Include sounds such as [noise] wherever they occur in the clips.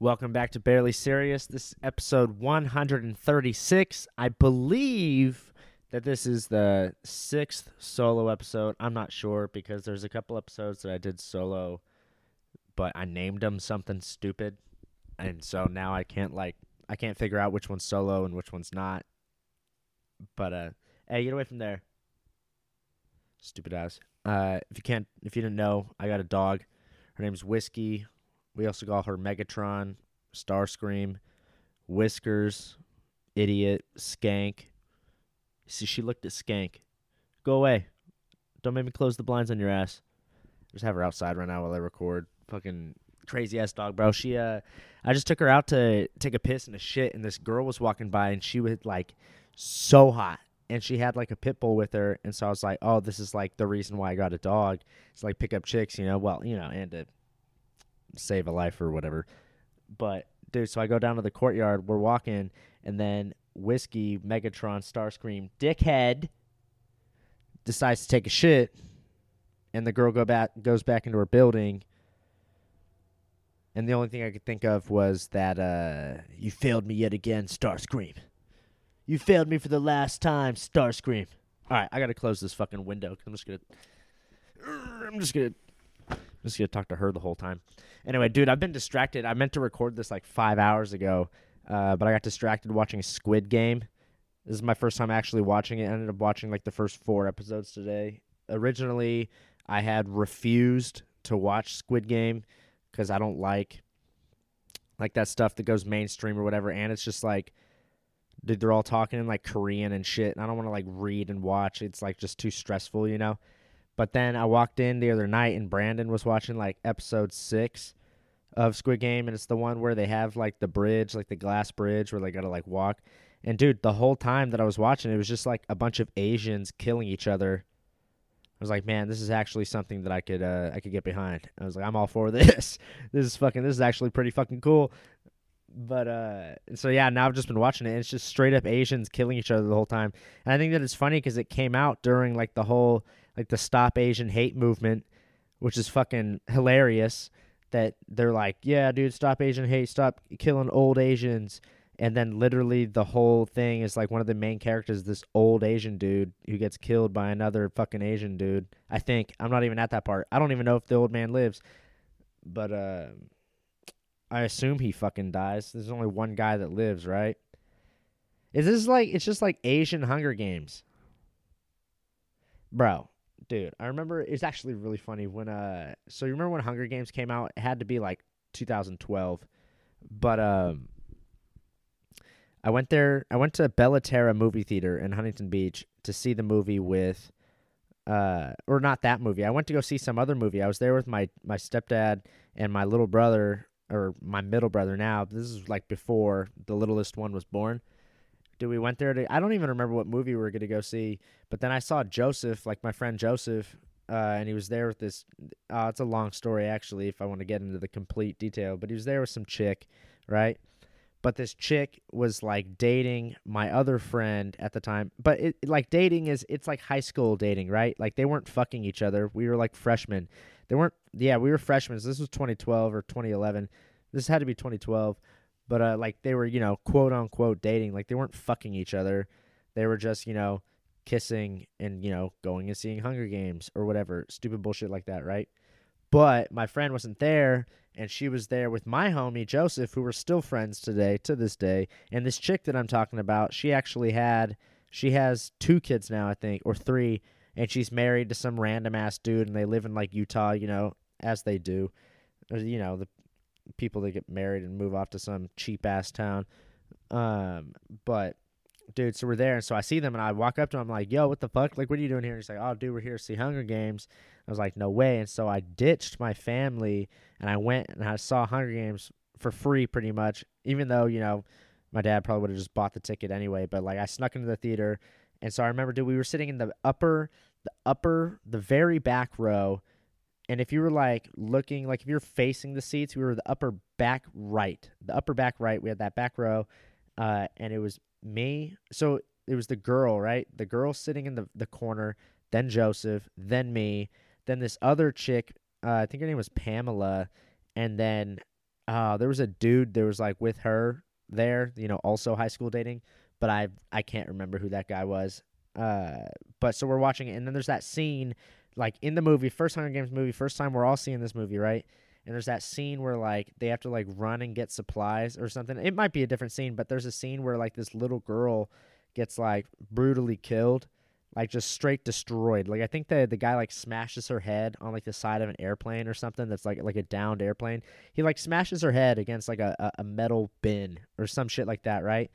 Welcome back to Barely Serious. This is episode 136. I believe that this is the sixth solo episode. I'm not sure because there's a couple episodes that I did solo, but I named them something stupid. And so now I can't, like, I can't figure out which one's solo and which one's not. But, uh, hey, get away from there. Stupid ass. Uh, if you can't, if you didn't know, I got a dog. Her name's Whiskey. We also call her Megatron, Starscream, Whiskers, Idiot, Skank. See, she looked at Skank. Go away. Don't make me close the blinds on your ass. Just have her outside right now while I record. Fucking crazy ass dog, bro. She uh I just took her out to take a piss and a shit and this girl was walking by and she was like so hot. And she had like a pit bull with her and so I was like, Oh, this is like the reason why I got a dog. It's like pick up chicks, you know, well, you know, and to save a life or whatever. But dude, so I go down to the courtyard. We're walking, and then Whiskey, Megatron, Starscream, Dickhead decides to take a shit, and the girl go back goes back into her building. And the only thing I could think of was that uh, you failed me yet again, Starscream. You failed me for the last time, Starscream. All right, I gotta close this fucking window. I'm just gonna. I'm just gonna just gonna talk to her the whole time. Anyway, dude, I've been distracted. I meant to record this like five hours ago, uh, but I got distracted watching Squid Game. This is my first time actually watching it. I ended up watching like the first four episodes today. Originally, I had refused to watch Squid Game because I don't like like that stuff that goes mainstream or whatever, and it's just like. Dude, they're all talking in like Korean and shit, and I don't want to like read and watch. It's like just too stressful, you know. But then I walked in the other night and Brandon was watching like episode six of Squid Game, and it's the one where they have like the bridge, like the glass bridge where they gotta like walk. And dude, the whole time that I was watching, it was just like a bunch of Asians killing each other. I was like, man, this is actually something that I could uh, I could get behind. I was like, I'm all for [laughs] this. this is fucking. This is actually pretty fucking cool. But uh, so yeah, now I've just been watching it. And it's just straight up Asians killing each other the whole time. And I think that it's funny because it came out during like the whole like the Stop Asian Hate movement, which is fucking hilarious. That they're like, yeah, dude, stop Asian hate, stop killing old Asians. And then literally the whole thing is like one of the main characters, this old Asian dude who gets killed by another fucking Asian dude. I think I'm not even at that part. I don't even know if the old man lives, but uh, I assume he fucking dies. There's only one guy that lives, right? Is this like it's just like Asian Hunger Games, bro? Dude i remember it's actually really funny when uh so you remember when hunger games came out? It had to be like 2012 but um i went there i went to Bella Terra movie theater in huntington beach to see the movie with uh or not that movie. I went to go see some other movie. I was there with my my stepdad and my little brother or my middle brother now. This is like before the littlest one was born Dude, we went there to I don't even remember what movie we were gonna go see, but then I saw Joseph, like my friend Joseph, uh, and he was there with this. Uh, it's a long story actually, if I want to get into the complete detail. But he was there with some chick, right? But this chick was like dating my other friend at the time. But it like dating is it's like high school dating, right? Like they weren't fucking each other. We were like freshmen. They weren't. Yeah, we were freshmen. So this was 2012 or 2011. This had to be 2012 but uh, like they were, you know, quote unquote dating. Like they weren't fucking each other. They were just, you know, kissing and you know going and seeing Hunger Games or whatever stupid bullshit like that, right? But my friend wasn't there, and she was there with my homie Joseph, who we're still friends today to this day. And this chick that I'm talking about, she actually had, she has two kids now, I think, or three, and she's married to some random ass dude, and they live in like Utah, you know, as they do. You know, the people that get married and move off to some cheap ass town. Um, but dude, so we're there, and so I see them, and I walk up to them, I'm like, "Yo, what the fuck? Like, what are you doing here?" And he's like, "Oh, dude, we're here to see Hunger Games." I was like, "No way!" And so I ditched my family, and I went and I saw Hunger Games for free, pretty much. Even though you know, my dad probably would have just bought the ticket anyway. But like, I snuck into the theater, and so I remember, dude, we were sitting in the upper, the upper, the very back row and if you were like looking like if you're facing the seats we were the upper back right the upper back right we had that back row uh, and it was me so it was the girl right the girl sitting in the, the corner then joseph then me then this other chick uh, i think her name was pamela and then uh, there was a dude there was like with her there, you know, also high school dating, but I I can't remember who that guy was. Uh, but so we're watching it, and then there's that scene, like in the movie, first Hunger Games movie, first time we're all seeing this movie, right? And there's that scene where like they have to like run and get supplies or something. It might be a different scene, but there's a scene where like this little girl gets like brutally killed, like just straight destroyed. Like I think the the guy like smashes her head on like the side of an airplane or something that's like like a downed airplane. He like smashes her head against like a, a metal bin or some shit like that, right?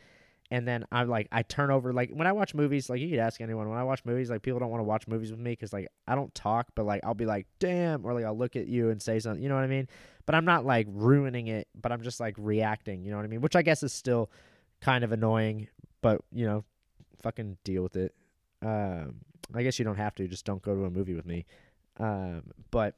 And then I'm like, I turn over. Like when I watch movies, like you could ask anyone. When I watch movies, like people don't want to watch movies with me because like I don't talk, but like I'll be like, damn, or like I'll look at you and say something. You know what I mean? But I'm not like ruining it. But I'm just like reacting. You know what I mean? Which I guess is still kind of annoying. But you know, fucking deal with it. Um, I guess you don't have to. Just don't go to a movie with me. Um, but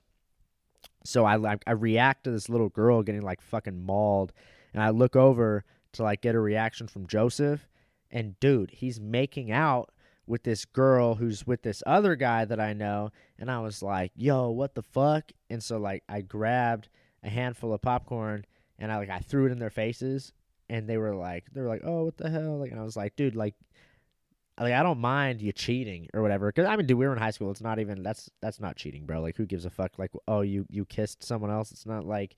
so I like I react to this little girl getting like fucking mauled, and I look over to like get a reaction from Joseph, and dude, he's making out with this girl who's with this other guy that I know, and I was like, "Yo, what the fuck?" And so like I grabbed a handful of popcorn and I like I threw it in their faces, and they were like, they were like, "Oh, what the hell?" Like, and I was like, "Dude, like." like I don't mind you cheating or whatever. Cause I mean, dude, we were in high school. It's not even that's that's not cheating, bro. Like, who gives a fuck? Like, oh, you you kissed someone else. It's not like,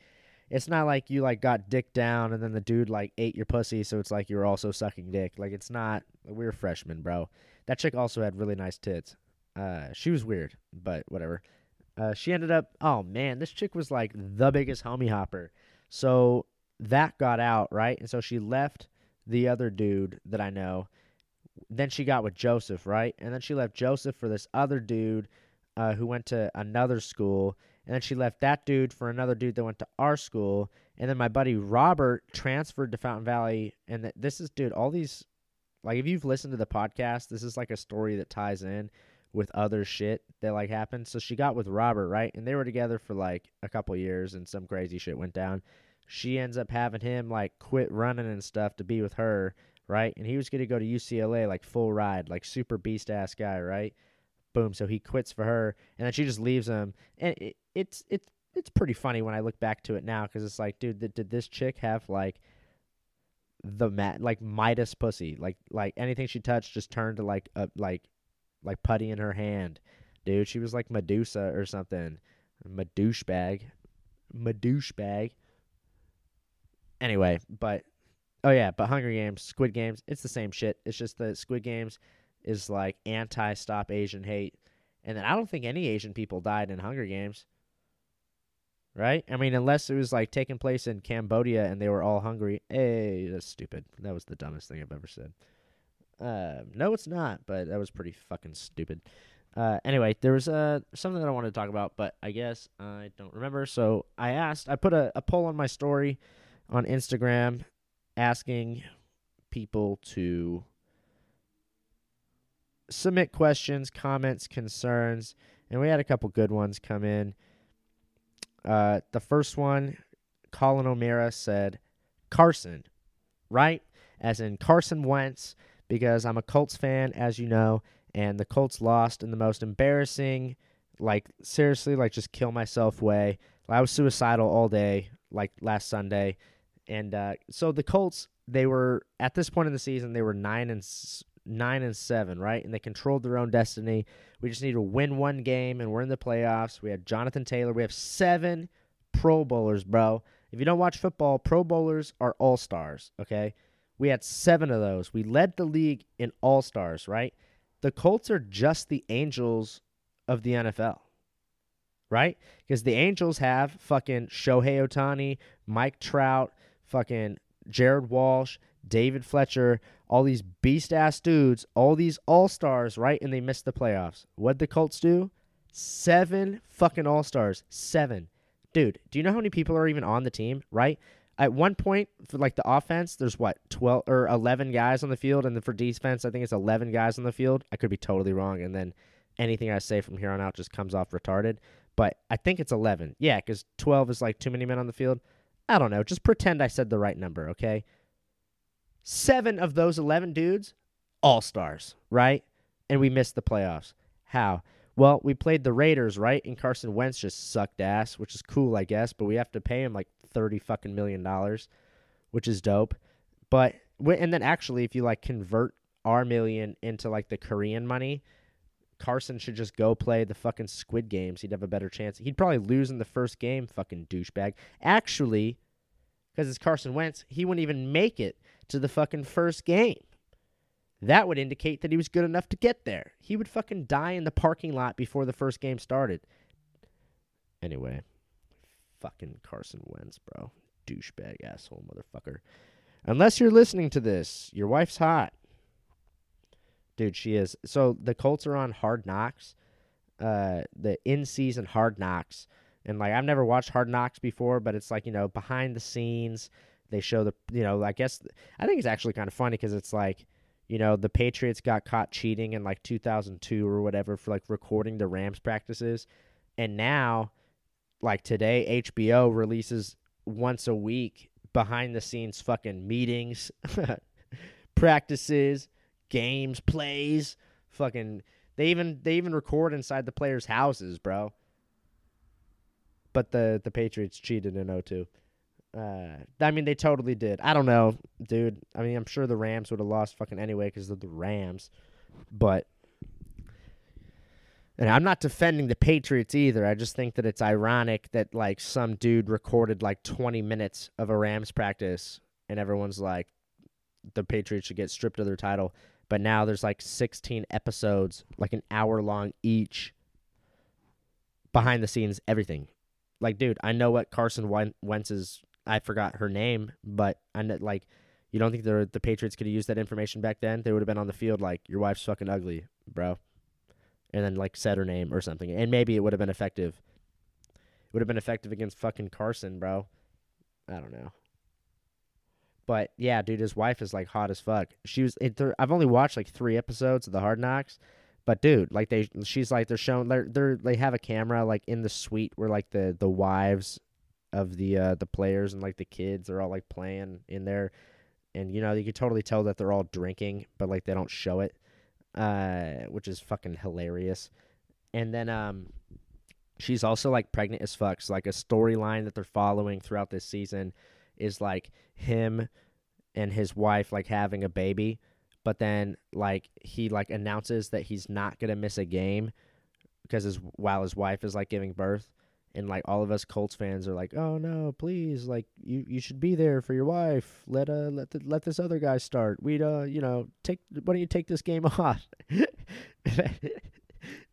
it's not like you like got dick down and then the dude like ate your pussy, so it's like you're also sucking dick. Like, it's not. We were freshmen, bro. That chick also had really nice tits. Uh, she was weird, but whatever. Uh, she ended up. Oh man, this chick was like the biggest homie hopper. So that got out right, and so she left the other dude that I know then she got with Joseph, right? And then she left Joseph for this other dude uh, who went to another school. And then she left that dude for another dude that went to our school. And then my buddy Robert transferred to Fountain Valley. And th- this is, dude, all these, like, if you've listened to the podcast, this is like a story that ties in with other shit that like happened. So she got with Robert, right? And they were together for like a couple years and some crazy shit went down. She ends up having him like quit running and stuff to be with her right? And he was going to go to UCLA like full ride, like super beast ass guy, right? Boom. So he quits for her, and then she just leaves him, and it, it's it's it's pretty funny when I look back to it now because it's like, dude, th- did this chick have like the mat like Midas pussy, like like anything she touched just turned to like a like like putty in her hand, dude. She was like Medusa or something, Medouche bag, Medouche bag. Anyway, but Oh yeah, but Hunger Games, Squid Games, it's the same shit. It's just the Squid Games is like anti stop Asian hate. And then I don't think any Asian people died in Hunger Games. Right? I mean, unless it was like taking place in Cambodia and they were all hungry. Hey, that's stupid. That was the dumbest thing I've ever said. Uh, no, it's not, but that was pretty fucking stupid. Uh, anyway, there was uh, something that I wanted to talk about, but I guess I don't remember. So I asked, I put a, a poll on my story on Instagram asking people to submit questions, comments, concerns, and we had a couple good ones come in. Uh, the first one, Colin O'Mara said, Carson, right? As in Carson Wentz, because I'm a Colts fan, as you know, and the Colts lost in the most embarrassing, like, seriously, like, just kill myself way. I was suicidal all day, like, last Sunday and uh, so the Colts, they were at this point in the season, they were nine and nine and seven, right? And they controlled their own destiny. We just need to win one game, and we're in the playoffs. We have Jonathan Taylor. We have seven Pro Bowlers, bro. If you don't watch football, Pro Bowlers are all stars. Okay, we had seven of those. We led the league in all stars, right? The Colts are just the Angels of the NFL right? Because the Angels have fucking Shohei Ohtani, Mike Trout, fucking Jared Walsh, David Fletcher, all these beast ass dudes, all these all stars, right? And they missed the playoffs. What'd the Colts do? Seven fucking all stars. Seven. Dude, do you know how many people are even on the team, right? At one point, for like the offense, there's what, 12 or 11 guys on the field. And then for defense, I think it's 11 guys on the field. I could be totally wrong. And then anything I say from here on out just comes off retarded. But I think it's 11. Yeah, because 12 is like too many men on the field. I don't know. Just pretend I said the right number, okay? Seven of those 11 dudes, all stars, right? And we missed the playoffs. How? Well, we played the Raiders, right? And Carson Wentz just sucked ass, which is cool, I guess, but we have to pay him like thirty fucking million dollars, which is dope. But and then actually, if you like convert our million into like the Korean money, Carson should just go play the fucking Squid Games. He'd have a better chance. He'd probably lose in the first game. Fucking douchebag. Actually, because it's Carson Wentz, he wouldn't even make it to the fucking first game. That would indicate that he was good enough to get there. He would fucking die in the parking lot before the first game started. Anyway, fucking Carson Wentz, bro. Douchebag asshole motherfucker. Unless you're listening to this, your wife's hot. Dude, she is. So the Colts are on Hard Knocks, uh, the in season Hard Knocks. And like I've never watched Hard Knocks before, but it's like, you know, behind the scenes, they show the, you know, I guess I think it's actually kind of funny because it's like, you know, the Patriots got caught cheating in like 2002 or whatever for like recording the Rams practices. And now, like today, HBO releases once a week behind the scenes fucking meetings, [laughs] practices, games, plays, fucking they even they even record inside the players' houses, bro. But the the Patriots cheated in 02. Uh, I mean, they totally did. I don't know, dude. I mean, I'm sure the Rams would have lost fucking anyway because of the Rams. But, and I'm not defending the Patriots either. I just think that it's ironic that like some dude recorded like 20 minutes of a Rams practice, and everyone's like, the Patriots should get stripped of their title. But now there's like 16 episodes, like an hour long each, behind the scenes, everything. Like, dude, I know what Carson Wentz's I forgot her name, but I like, you don't think the the Patriots could have used that information back then? They would have been on the field like, "Your wife's fucking ugly, bro," and then like said her name or something, and maybe it would have been effective. It would have been effective against fucking Carson, bro. I don't know. But yeah, dude, his wife is like hot as fuck. She was. It, I've only watched like three episodes of the Hard Knocks, but dude, like they, she's like they're showing they're they're they have a camera like in the suite where like the the wives of the uh the players and like the kids are all like playing in there. And you know you could totally tell that they're all drinking but like they don't show it uh which is fucking hilarious. And then um she's also like pregnant as fuck. So like a storyline that they're following throughout this season is like him and his wife like having a baby but then like he like announces that he's not gonna miss a game because his while his wife is like giving birth and like all of us Colts fans are like, "Oh no, please, like you you should be there for your wife. Let uh let the, let this other guy start. We'd uh you know take why don't you take this game [laughs] off?"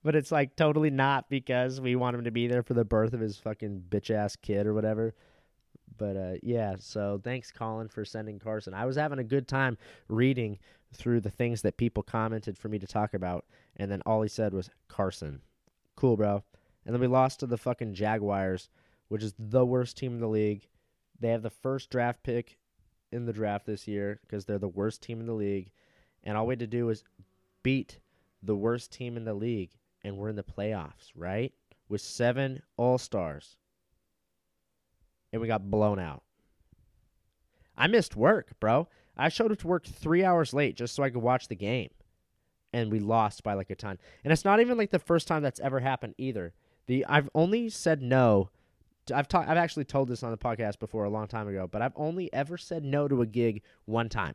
but it's like totally not because we want him to be there for the birth of his fucking bitch ass kid or whatever. But uh yeah, so thanks Colin for sending Carson. I was having a good time reading through the things that people commented for me to talk about, and then all he said was Carson. Cool, bro. And then we lost to the fucking Jaguars, which is the worst team in the league. They have the first draft pick in the draft this year because they're the worst team in the league. And all we had to do was beat the worst team in the league, and we're in the playoffs, right? With seven All Stars. And we got blown out. I missed work, bro. I showed up to work three hours late just so I could watch the game. And we lost by like a ton. And it's not even like the first time that's ever happened either. The I've only said no. To, I've talked. I've actually told this on the podcast before a long time ago, but I've only ever said no to a gig one time,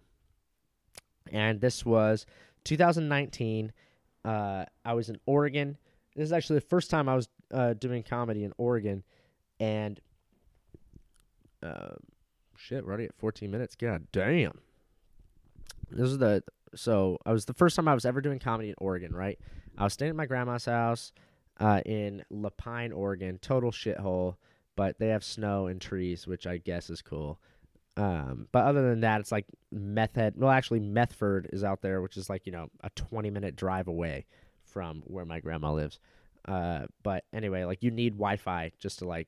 and this was 2019. Uh, I was in Oregon. This is actually the first time I was uh, doing comedy in Oregon, and uh, shit, we're already at 14 minutes. God damn. This is the so I was the first time I was ever doing comedy in Oregon. Right, I was staying at my grandma's house uh, in La Pine, Oregon. Total shithole, but they have snow and trees, which I guess is cool. Um, but other than that, it's like Meth Head. Well, actually, Methford is out there, which is like you know a 20 minute drive away from where my grandma lives. Uh, but anyway, like you need Wi-Fi just to like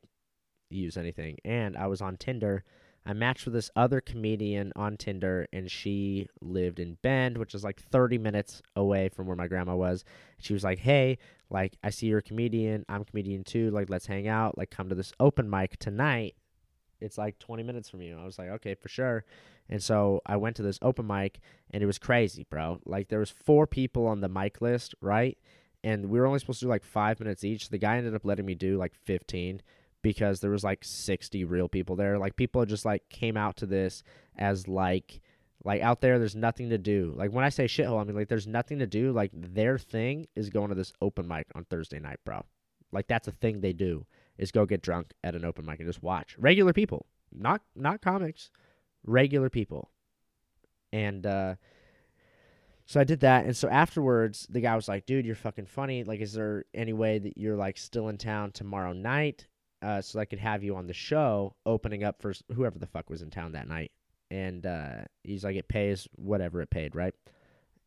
use anything. And I was on Tinder I matched with this other comedian on Tinder, and she lived in Bend, which is like 30 minutes away from where my grandma was. She was like, "Hey, like I see you're a comedian. I'm a comedian too. Like let's hang out. Like come to this open mic tonight. It's like 20 minutes from you." I was like, "Okay, for sure." And so I went to this open mic, and it was crazy, bro. Like there was four people on the mic list, right? And we were only supposed to do like five minutes each. The guy ended up letting me do like 15 because there was like 60 real people there. Like people just like came out to this as like like out there there's nothing to do. Like when I say shithole, I mean like there's nothing to do. Like their thing is going to this open mic on Thursday night, bro. Like that's a thing they do is go get drunk at an open mic and just watch. Regular people, not not comics, regular people. And uh so I did that, and so afterwards, the guy was like, "Dude, you're fucking funny. Like, is there any way that you're like still in town tomorrow night, uh, so I could have you on the show, opening up for whoever the fuck was in town that night?" And uh, he's like, "It pays whatever it paid, right?"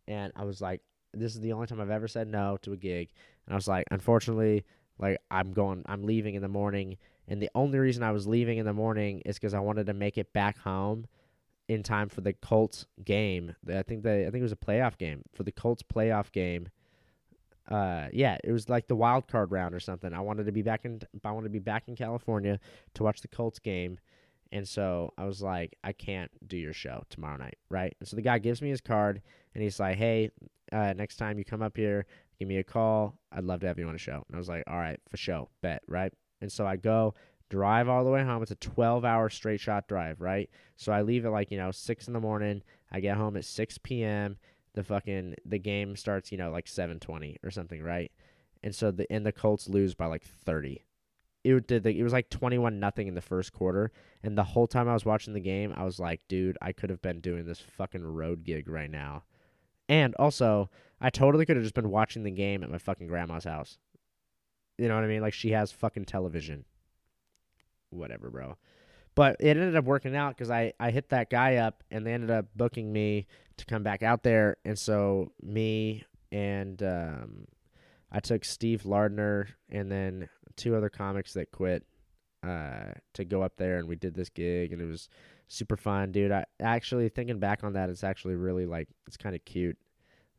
And I was like, "This is the only time I've ever said no to a gig." And I was like, "Unfortunately, like I'm going, I'm leaving in the morning, and the only reason I was leaving in the morning is because I wanted to make it back home." in time for the Colts game. I think they I think it was a playoff game for the Colts playoff game. Uh, yeah, it was like the wild card round or something. I wanted to be back in I wanted to be back in California to watch the Colts game. And so I was like, I can't do your show tomorrow night, right? And so the guy gives me his card and he's like, Hey, uh, next time you come up here, give me a call. I'd love to have you on a show. And I was like, All right, for show, bet, right? And so I go, drive all the way home. It's a 12 hour straight shot drive, right? So I leave at like, you know, 6 in the morning. I get home at 6 p.m. The fucking, the game starts, you know, like 720 or something, right? And so the, and the Colts lose by like 30. It did. It was like 21 nothing in the first quarter, and the whole time I was watching the game, I was like, dude, I could have been doing this fucking road gig right now. And also, I totally could have just been watching the game at my fucking grandma's house. You know what I mean? Like she has fucking television whatever, bro. But it ended up working out because I, I hit that guy up and they ended up booking me to come back out there. And so me and um, I took Steve Lardner and then two other comics that quit uh, to go up there and we did this gig and it was super fun, dude. I actually thinking back on that, it's actually really like it's kind of cute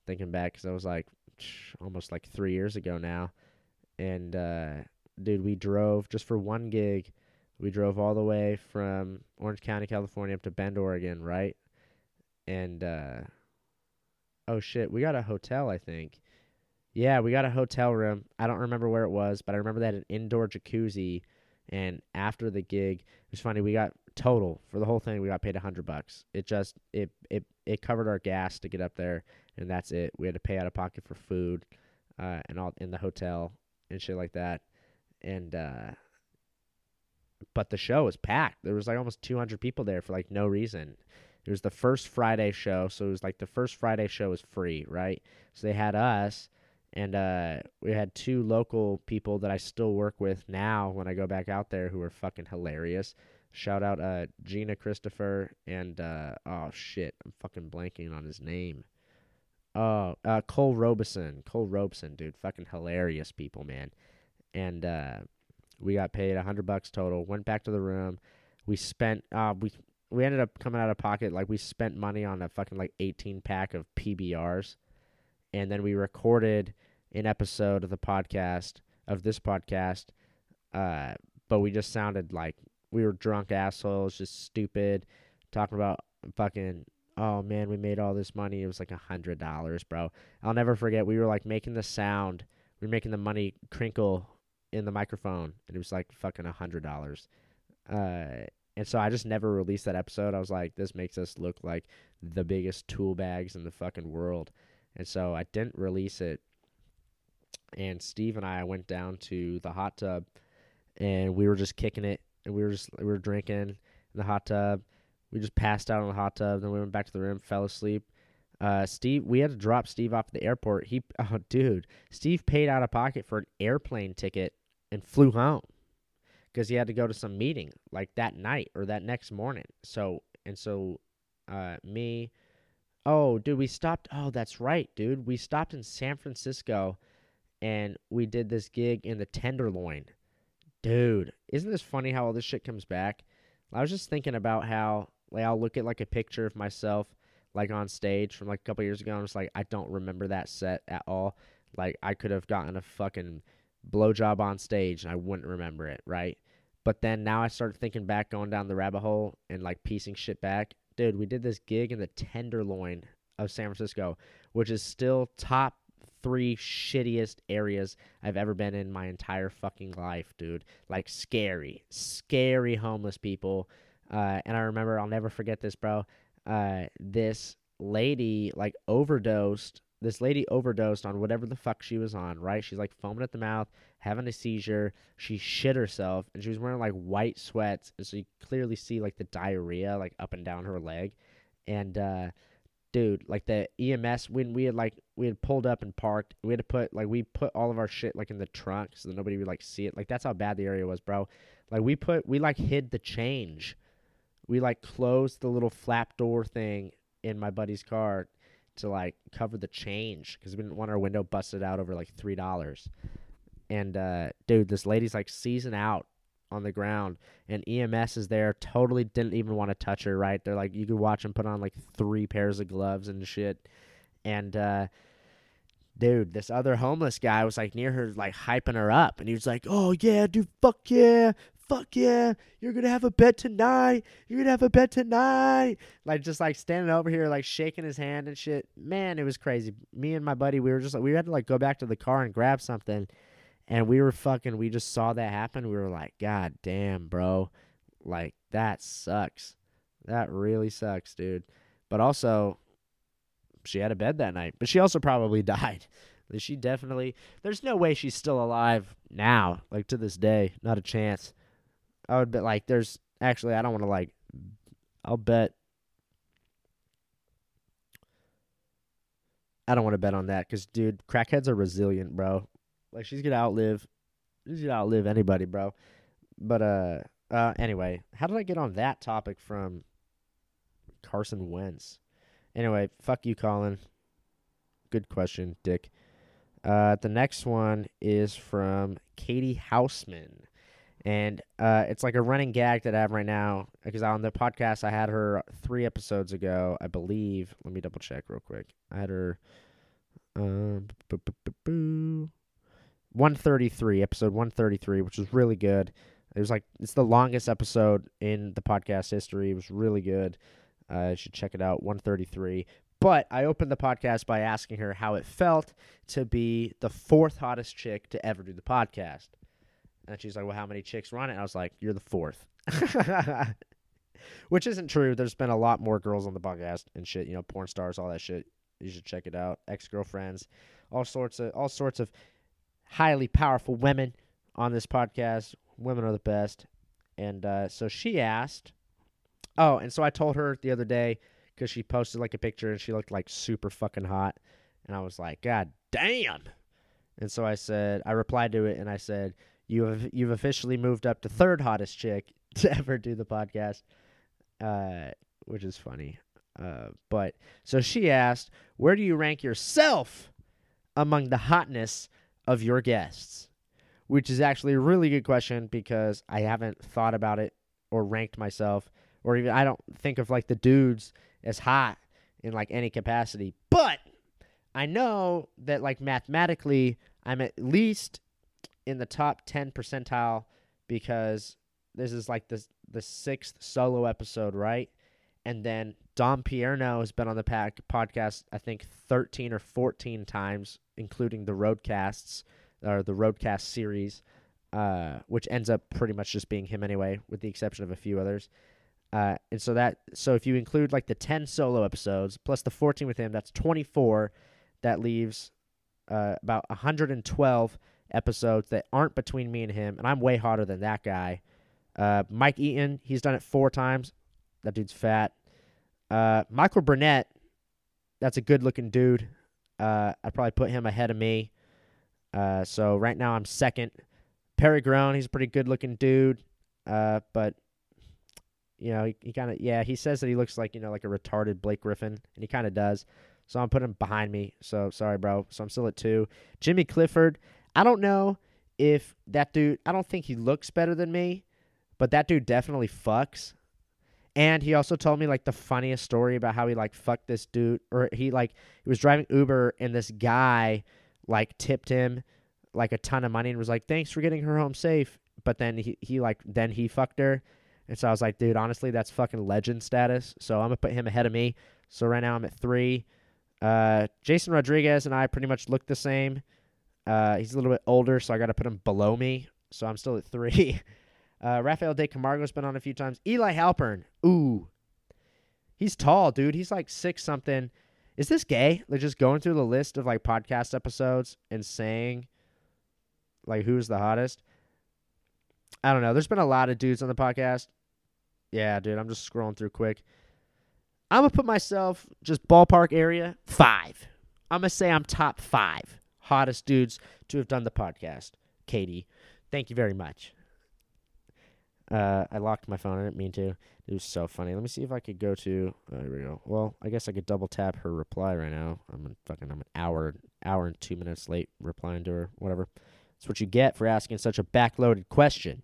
thinking back because I was like almost like three years ago now, and uh, dude, we drove just for one gig we drove all the way from Orange County, California up to Bend, Oregon, right? And uh oh shit, we got a hotel, I think. Yeah, we got a hotel room. I don't remember where it was, but I remember they had an indoor jacuzzi and after the gig, it was funny, we got total for the whole thing, we got paid a hundred bucks. It just it it it covered our gas to get up there and that's it. We had to pay out of pocket for food, uh, and all in the hotel and shit like that. And uh but the show was packed. There was like almost 200 people there for like no reason. It was the first Friday show, so it was like the first Friday show was free, right? So they had us, and uh, we had two local people that I still work with now when I go back out there who are fucking hilarious. Shout out uh, Gina Christopher and uh, oh shit, I'm fucking blanking on his name. Oh, uh, Cole Robeson. Cole Robeson, dude, fucking hilarious people, man. And uh, we got paid a hundred bucks total. Went back to the room. We spent. Uh, we we ended up coming out of pocket like we spent money on a fucking like 18 pack of PBRs, and then we recorded an episode of the podcast of this podcast. Uh, but we just sounded like we were drunk assholes, just stupid, talking about fucking. Oh man, we made all this money. It was like a hundred dollars, bro. I'll never forget. We were like making the sound. We were making the money crinkle in the microphone, and it was like fucking a hundred dollars. Uh, and so I just never released that episode. I was like, this makes us look like the biggest tool bags in the fucking world, and so I didn't release it. And Steve and I went down to the hot tub, and we were just kicking it, and we were just we were drinking in the hot tub. We just passed out in the hot tub. Then we went back to the room, fell asleep. Uh, Steve, we had to drop Steve off at the airport. He, [laughs] oh, dude, Steve paid out of pocket for an airplane ticket and flew home because he had to go to some meeting like that night or that next morning. So and so, uh, me, oh, dude, we stopped. Oh, that's right, dude. We stopped in San Francisco, and we did this gig in the Tenderloin. Dude, isn't this funny how all this shit comes back? I was just thinking about how like I'll look at like a picture of myself like on stage from like a couple years ago. I'm just like I don't remember that set at all. Like I could have gotten a fucking blowjob on stage and I wouldn't remember it, right? But then now I started thinking back, going down the rabbit hole and like piecing shit back. Dude, we did this gig in the Tenderloin of San Francisco, which is still top three shittiest areas I've ever been in my entire fucking life, dude. Like scary, scary homeless people. Uh, and I remember, I'll never forget this, bro. Uh, this lady like overdosed. This lady overdosed on whatever the fuck she was on, right? She's like foaming at the mouth, having a seizure. She shit herself, and she was wearing like white sweats, and so you clearly see like the diarrhea like up and down her leg. And uh, dude, like the EMS when we had like we had pulled up and parked, we had to put like we put all of our shit like in the trunk so that nobody would like see it. Like that's how bad the area was, bro. Like we put we like hid the change. We like closed the little flap door thing in my buddy's car to like cover the change because we didn't want our window busted out over like three dollars. And uh, dude, this lady's like seizing out on the ground, and EMS is there. Totally didn't even want to touch her. Right? They're like, you could watch them put on like three pairs of gloves and shit. And uh, dude, this other homeless guy was like near her, like hyping her up, and he was like, "Oh yeah, dude, fuck yeah, fuck yeah, you're gonna have a bed tonight. You're gonna have a bed tonight." Like just like standing over here, like shaking his hand and shit. Man, it was crazy. Me and my buddy, we were just like, we had to like go back to the car and grab something, and we were fucking. We just saw that happen. We were like, "God damn, bro, like that sucks. That really sucks, dude." But also, she had a bed that night, but she also probably [laughs] died. She definitely. There's no way she's still alive now, like to this day. Not a chance. I would bet like there's actually I don't want to like. I'll bet. I don't want to bet on that because, dude, crackheads are resilient, bro. Like she's gonna outlive. She's gonna outlive anybody, bro. But uh, uh, anyway, how did I get on that topic from Carson Wentz? Anyway, fuck you, Colin. Good question, Dick. Uh, the next one is from Katie Houseman. And uh, it's like a running gag that I have right now because on the podcast I had her three episodes ago, I believe. Let me double check real quick. I had her um, 133, episode 133, which was really good. It was like it's the longest episode in the podcast history. It was really good. Uh, should check it out. 133. But I opened the podcast by asking her how it felt to be the fourth hottest chick to ever do the podcast. And she's like, Well, how many chicks on it? And I was like, You're the fourth. [laughs] Which isn't true. There's been a lot more girls on the podcast and shit, you know, porn stars, all that shit. You should check it out. Ex girlfriends, all sorts of all sorts of highly powerful women on this podcast. Women are the best. And uh, so she asked, Oh, and so I told her the other day because she posted like a picture and she looked like super fucking hot, and I was like, God damn. And so I said, I replied to it and I said, you have you've officially moved up to third hottest chick [laughs] to ever do the podcast, uh, which is funny. Uh, but so she asked, where do you rank yourself among the hotness of your guests? Which is actually a really good question because I haven't thought about it or ranked myself or even I don't think of like the dudes as hot in like any capacity. But I know that like mathematically I'm at least in the top 10 percentile because this is like the the sixth solo episode, right? And then Dom Pierno has been on the pack podcast I think 13 or 14 times including the roadcasts or the roadcast series uh, which ends up pretty much just being him anyway with the exception of a few others. Uh, and so that so if you include like the 10 solo episodes plus the 14 with him, that's 24. That leaves uh, about 112 episodes that aren't between me and him, and I'm way hotter than that guy. Uh, Mike Eaton, he's done it four times. That dude's fat. Uh, Michael Burnett, that's a good looking dude. Uh, I'd probably put him ahead of me. Uh, so right now I'm second. Perry Grown, he's a pretty good looking dude. Uh, but you know, he, he kind of yeah, he says that he looks like you know like a retarded Blake Griffin, and he kind of does. So I'm putting him behind me. So sorry, bro. So I'm still at two. Jimmy Clifford. I don't know if that dude. I don't think he looks better than me, but that dude definitely fucks. And he also told me like the funniest story about how he like fucked this dude, or he like he was driving Uber and this guy like tipped him like a ton of money and was like, "Thanks for getting her home safe." But then he he like then he fucked her and so I was like, dude, honestly, that's fucking legend status. So I'm gonna put him ahead of me. So right now I'm at three. Uh, Jason Rodriguez and I pretty much look the same. Uh, he's a little bit older, so I got to put him below me. So I'm still at three. [laughs] Uh, Rafael De Camargo's been on a few times. Eli Halpern. Ooh. He's tall, dude. He's like six something. Is this gay? Like just going through the list of like podcast episodes and saying like who's the hottest? I don't know. There's been a lot of dudes on the podcast. Yeah, dude. I'm just scrolling through quick. I'm gonna put myself just ballpark area five. I'm gonna say I'm top five hottest dudes to have done the podcast. Katie, thank you very much. Uh, I locked my phone. I didn't mean to. It was so funny. Let me see if I could go to. Uh, here we go. Well, I guess I could double tap her reply right now. I'm in fucking. I'm an hour, hour and two minutes late replying to her. Whatever. That's what you get for asking such a backloaded question.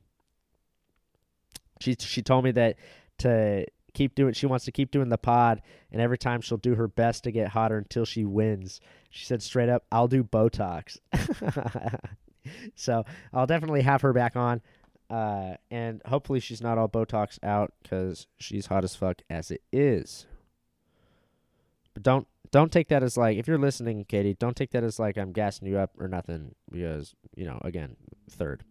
She she told me that to keep doing. She wants to keep doing the pod, and every time she'll do her best to get hotter until she wins. She said straight up, "I'll do Botox." [laughs] so I'll definitely have her back on. Uh, and hopefully she's not all Botox out because she's hot as fuck as it is. But don't don't take that as like if you're listening, Katie. Don't take that as like I'm gassing you up or nothing because you know again third.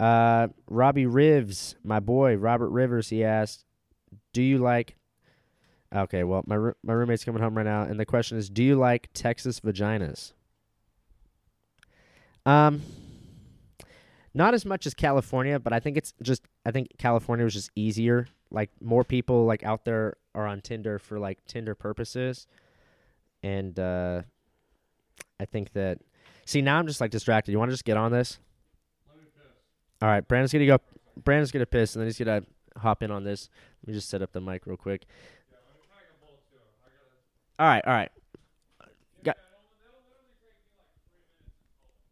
Uh, Robbie Rivs, my boy Robert Rivers. He asked, "Do you like?" Okay, well my my roommate's coming home right now, and the question is, "Do you like Texas vaginas?" Um. Not as much as California, but I think it's just I think California was just easier. Like more people like out there are on Tinder for like Tinder purposes. And uh I think that see now I'm just like distracted. You want to just get on this? All right, Brandon's gonna go. Brandon's gonna piss, and then he's gonna hop in on this. Let me just set up the mic real quick. All right, all right. Got,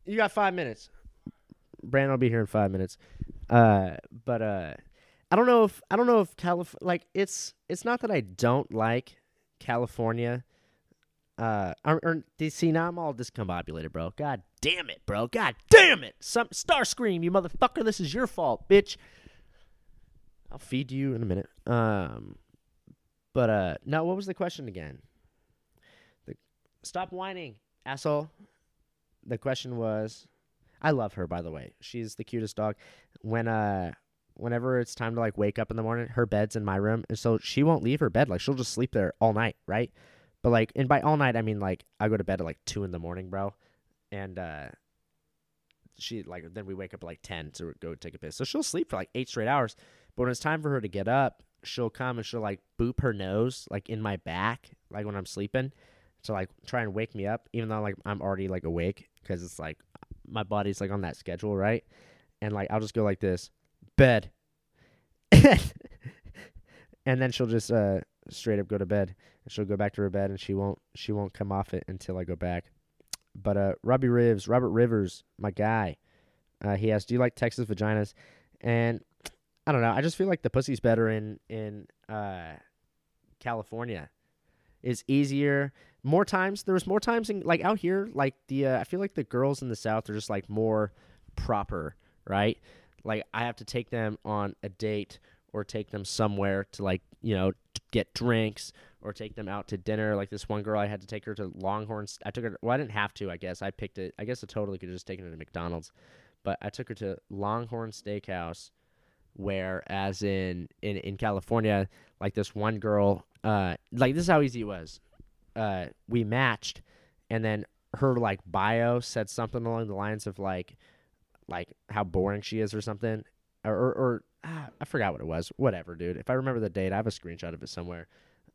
you got five minutes. Brandon will be here in five minutes. Uh, but uh, I don't know if I don't know if Calif like it's it's not that I don't like California. Uh, or, or see now I'm all discombobulated, bro. God damn it, bro. God damn it. Some Starscream, you motherfucker. This is your fault, bitch. I'll feed you in a minute. Um, but uh, no. What was the question again? The, stop whining, asshole. The question was I love her, by the way. She's the cutest dog. When uh, whenever it's time to like wake up in the morning, her bed's in my room, and so she won't leave her bed. Like she'll just sleep there all night, right? But like, and by all night I mean like I go to bed at like two in the morning, bro, and uh, she like then we wake up at like ten to go take a piss. So she'll sleep for like eight straight hours. But when it's time for her to get up, she'll come and she'll like boop her nose like in my back, like when I'm sleeping, to like try and wake me up, even though like I'm already like awake because it's like my body's like on that schedule, right? And like I'll just go like this, bed, [laughs] and then she'll just uh straight up go to bed. And she'll go back to her bed, and she won't she won't come off it until I go back. But uh, Robbie Rivers, Robert Rivers, my guy, uh, he asked, "Do you like Texas vaginas?" And I don't know. I just feel like the pussy's better in in uh, California. Is easier more times there was more times in like out here like the uh, i feel like the girls in the south are just like more proper right? Like i have to take them on a date or take them somewhere to like you know get drinks or take them out to dinner. Like this one girl i had to take her to longhorns. I took her well i didn't have to i guess. I picked it i guess i totally could have just taken her to mcdonald's. But i took her to longhorn steakhouse where as in in, in california like this one girl uh like this is how easy it was uh, we matched, and then her like bio said something along the lines of like, like how boring she is or something, or or, or ah, I forgot what it was. Whatever, dude. If I remember the date, I have a screenshot of it somewhere.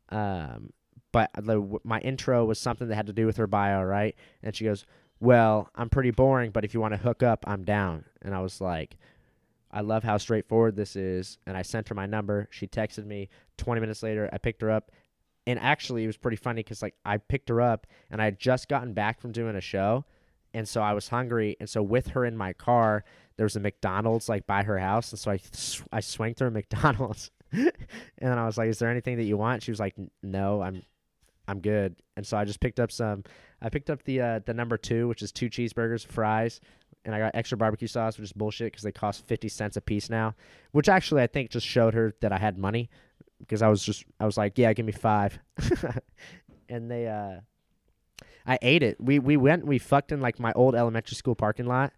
Um, but the, my intro was something that had to do with her bio, right? And she goes, "Well, I'm pretty boring, but if you want to hook up, I'm down." And I was like. I love how straightforward this is. And I sent her my number. She texted me. 20 minutes later, I picked her up and actually it was pretty funny because like I picked her up and I had just gotten back from doing a show, and so I was hungry, and so with her in my car, there was a McDonald's like by her house, and so I sw- I swanked her McDonald's, [laughs] and then I was like, "Is there anything that you want?" She was like, "No, I'm I'm good," and so I just picked up some. I picked up the uh, the number two, which is two cheeseburgers, fries, and I got extra barbecue sauce, which is bullshit because they cost fifty cents a piece now. Which actually I think just showed her that I had money because I was just I was like, yeah, give me five. [laughs] and they uh, I ate it. We we went we fucked in like my old elementary school parking lot,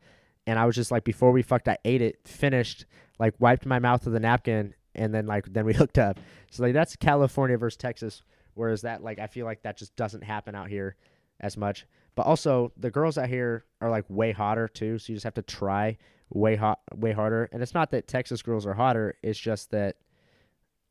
and I was just like before we fucked, I ate it, finished, like wiped my mouth with a napkin, and then like then we [laughs] hooked up. So like that's California versus Texas, whereas that like I feel like that just doesn't happen out here as much. But also the girls out here are like way hotter too, so you just have to try way hot way harder. And it's not that Texas girls are hotter, it's just that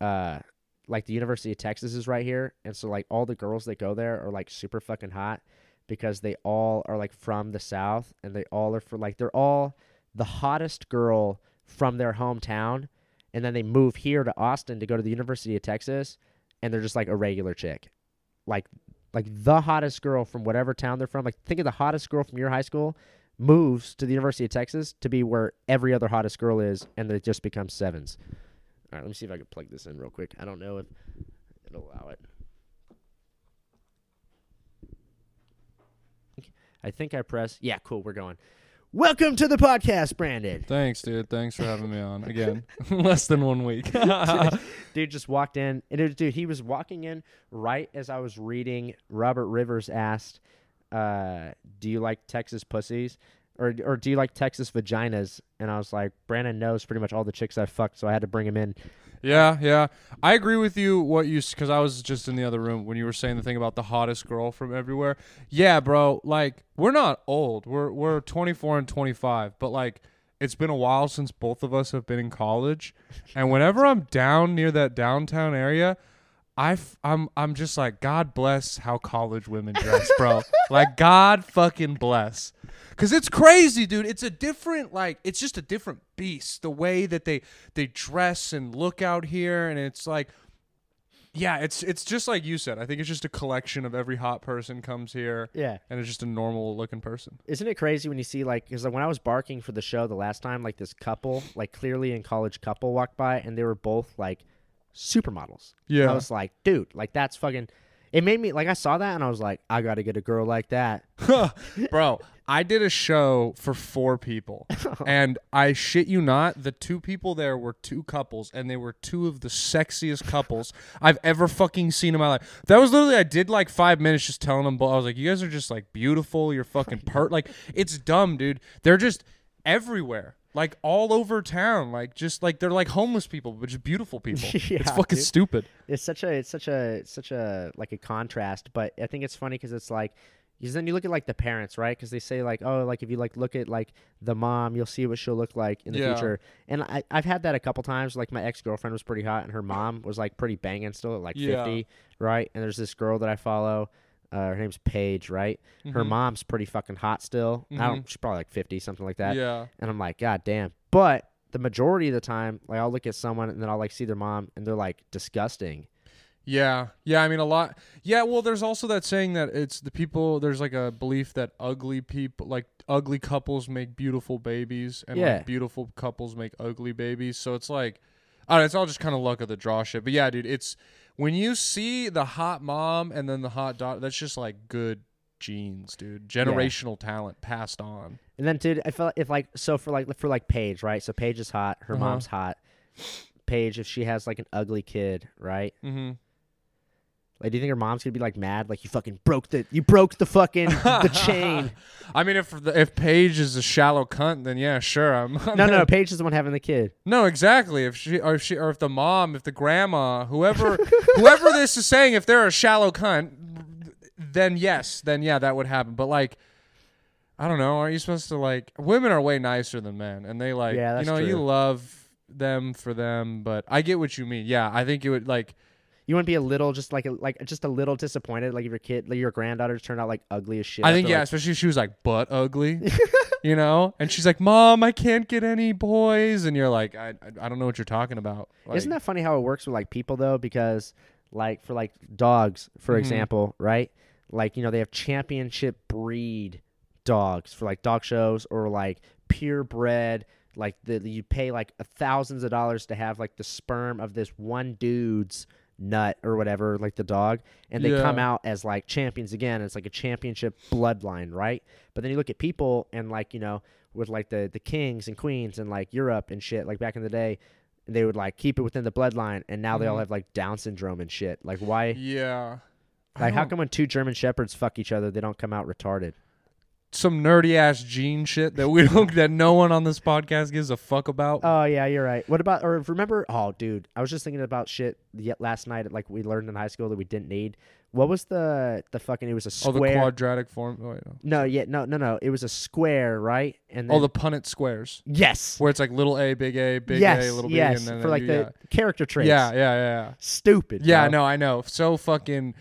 uh like the University of Texas is right here, and so like all the girls that go there are like super fucking hot because they all are like from the south and they all are for like they're all the hottest girl from their hometown and then they move here to Austin to go to the University of Texas and they're just like a regular chick. Like like the hottest girl from whatever town they're from. Like think of the hottest girl from your high school moves to the University of Texas to be where every other hottest girl is and they just become sevens. All right, let me see if I can plug this in real quick. I don't know if it'll allow it. I think I press. Yeah, cool. We're going. Welcome to the podcast, Brandon. Thanks, dude. Thanks for having me on again. [laughs] Less than one week. [laughs] [laughs] dude just walked in, and it, dude, he was walking in right as I was reading. Robert Rivers asked, uh, "Do you like Texas pussies?" Or, or do you like Texas vaginas? And I was like, Brandon knows pretty much all the chicks I fucked, so I had to bring him in. Yeah, yeah. I agree with you. What you because I was just in the other room when you were saying the thing about the hottest girl from everywhere. Yeah, bro. Like we're not old. We're we're 24 and 25, but like it's been a while since both of us have been in college, and whenever I'm down near that downtown area. I I'm I'm just like God bless how college women dress, bro. [laughs] like God fucking bless. Cuz it's crazy, dude. It's a different like it's just a different beast the way that they they dress and look out here and it's like yeah, it's it's just like you said. I think it's just a collection of every hot person comes here. Yeah. And it's just a normal looking person. Isn't it crazy when you see like because like, when I was barking for the show the last time, like this couple, like clearly in college couple, walked by and they were both like supermodels. Yeah. I was like, dude, like that's fucking. It made me like I saw that and I was like, I got to get a girl like that. [laughs] Bro, I did a show for four people, [laughs] and I shit you not, the two people there were two couples, and they were two of the sexiest couples I've ever fucking seen in my life. That was literally I did like five minutes just telling them, I was like, you guys are just like beautiful. You're fucking pert. Like it's dumb, dude. They're just everywhere. Like all over town, like just like they're like homeless people, but just beautiful [laughs] people. Yeah, it's fucking dude. stupid. It's such a it's such a it's such a like a contrast, but I think it's funny because it's like because then you look at like the parents, right? Because they say like, oh, like if you like look at like the mom, you'll see what she'll look like in the Yeah. future. And I I've had that a couple times. Like my ex girlfriend was pretty hot, and her mom was like pretty banging still at like Yeah. fifty, right? And there's this girl that I follow. Uh, her name's Paige, right? Her Mhm. mom's pretty fucking hot still. I Mhm. don't. She's probably like fifty, something like that. Yeah. And I'm like, God damn. But the majority of the time, like I'll look at someone and then I'll like see their mom and they're like disgusting. Yeah, yeah. I mean, a lot. Yeah, well, there's also that saying that it's the people. There's like a belief that ugly people, like ugly couples, make beautiful babies, and Yeah. like beautiful couples make ugly babies. So it's like, I don't know, it's all just kind of luck of the draw shit. But yeah, dude, it's when you see the hot mom and then the hot daughter. That's just like good genes, dude. Generational talent passed on. And then, dude, I felt if like so for like for like Paige, right? So Paige is hot. Her Uh-huh. mom's hot. Paige, if she has like an ugly kid, right? Mm-hmm. Like, do you think her mom's gonna be like mad? Like, you fucking broke the you broke the fucking the [laughs] chain. I mean, if the, if Paige is a shallow cunt, then yeah, sure. I'm No, no, Paige is the one having the kid. No, exactly. If she or if she or if the mom, if the grandma, whoever whoever this is saying, if they're a shallow cunt, then yes, then yeah, that would happen. But like I don't know, are you supposed to like women are way nicer than men and they like Yeah, you that's know, you love them for them, but I get what you mean. Yeah, I think it would like You wouldn't be a little just like a, like just a little disappointed, like if your kid, like your granddaughter turned out like ugly as shit. I think after, yeah, like- especially if she was like butt ugly, [laughs] you know, and she's like, "Mom, I can't get any boys," and you're like, "I, I, don't know what you're talking about." Like, Isn't that funny how it works with like people though? Because like for like dogs, for Mhm. example, right? Like you know they have championship breed dogs for like dog shows or like purebred. Like the you pay like thousands of dollars to have like the sperm of this one dude's nut or whatever, like the dog, and they come out as like champions again. It's like a championship bloodline, right? But then you look at people and like you know with like the the kings and queens and like Europe and shit, like back in the day, they would like keep it within the bloodline, and now they all Mhm. have like Down syndrome and shit. Like why? Yeah. Like, how come when two German shepherds fuck each other, they don't come out retarded? Some nerdy ass gene shit that we [laughs] don't that no one on this podcast gives a fuck about? Oh yeah, you're right. What about or remember? Oh, dude, I was just thinking about shit yet last night. Like we learned in high school that we didn't need. What was the the fucking? It was a square. oh, the quadratic form. Oh, wait, no. no, yeah, no, no, no. It was a square, right? And oh, the Punnett squares, yes, where it's like little a, big A, big yes, A, little B, yes, and then for like the character yeah. traits. yeah, yeah, yeah, yeah. stupid. Yeah, bro. no, I know. So fucking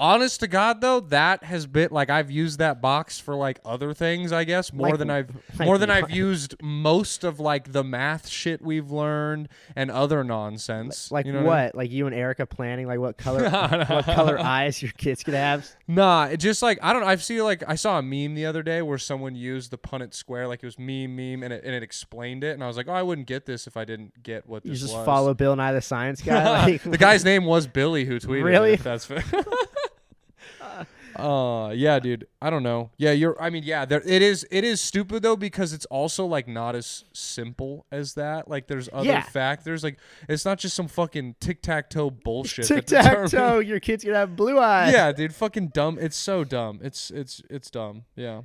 honest to God though, that has been like I've used that box for like other things, I guess, more Like- than I've [laughs] more than? I've used most of like the math shit we've learned and other nonsense. Like you know what? I mean? Like you and Erica planning like what color [laughs] what color eyes your kids could have? Nah, it just like I don't know. I've seen like I saw a meme the other day where someone used the Punnett square, like it was meme meme, and it and it explained it, and I was like, oh, I wouldn't get this if I didn't get what You this just was. follow Bill Nye the Science [laughs] Guy. Like, the guy's name was Billy who tweeted. Really? It, that's fair. Uh yeah, dude. I don't know. Yeah, you're. I mean, yeah. There it is. It is stupid though because it's also like not as simple as that. Like there's other Yeah. factors. Like it's not just some fucking tic tac toe bullshit. Tic tac toe, your kid's gonna have blue eyes. Yeah, dude. Fucking dumb. It's so dumb. It's it's it's dumb. Yeah.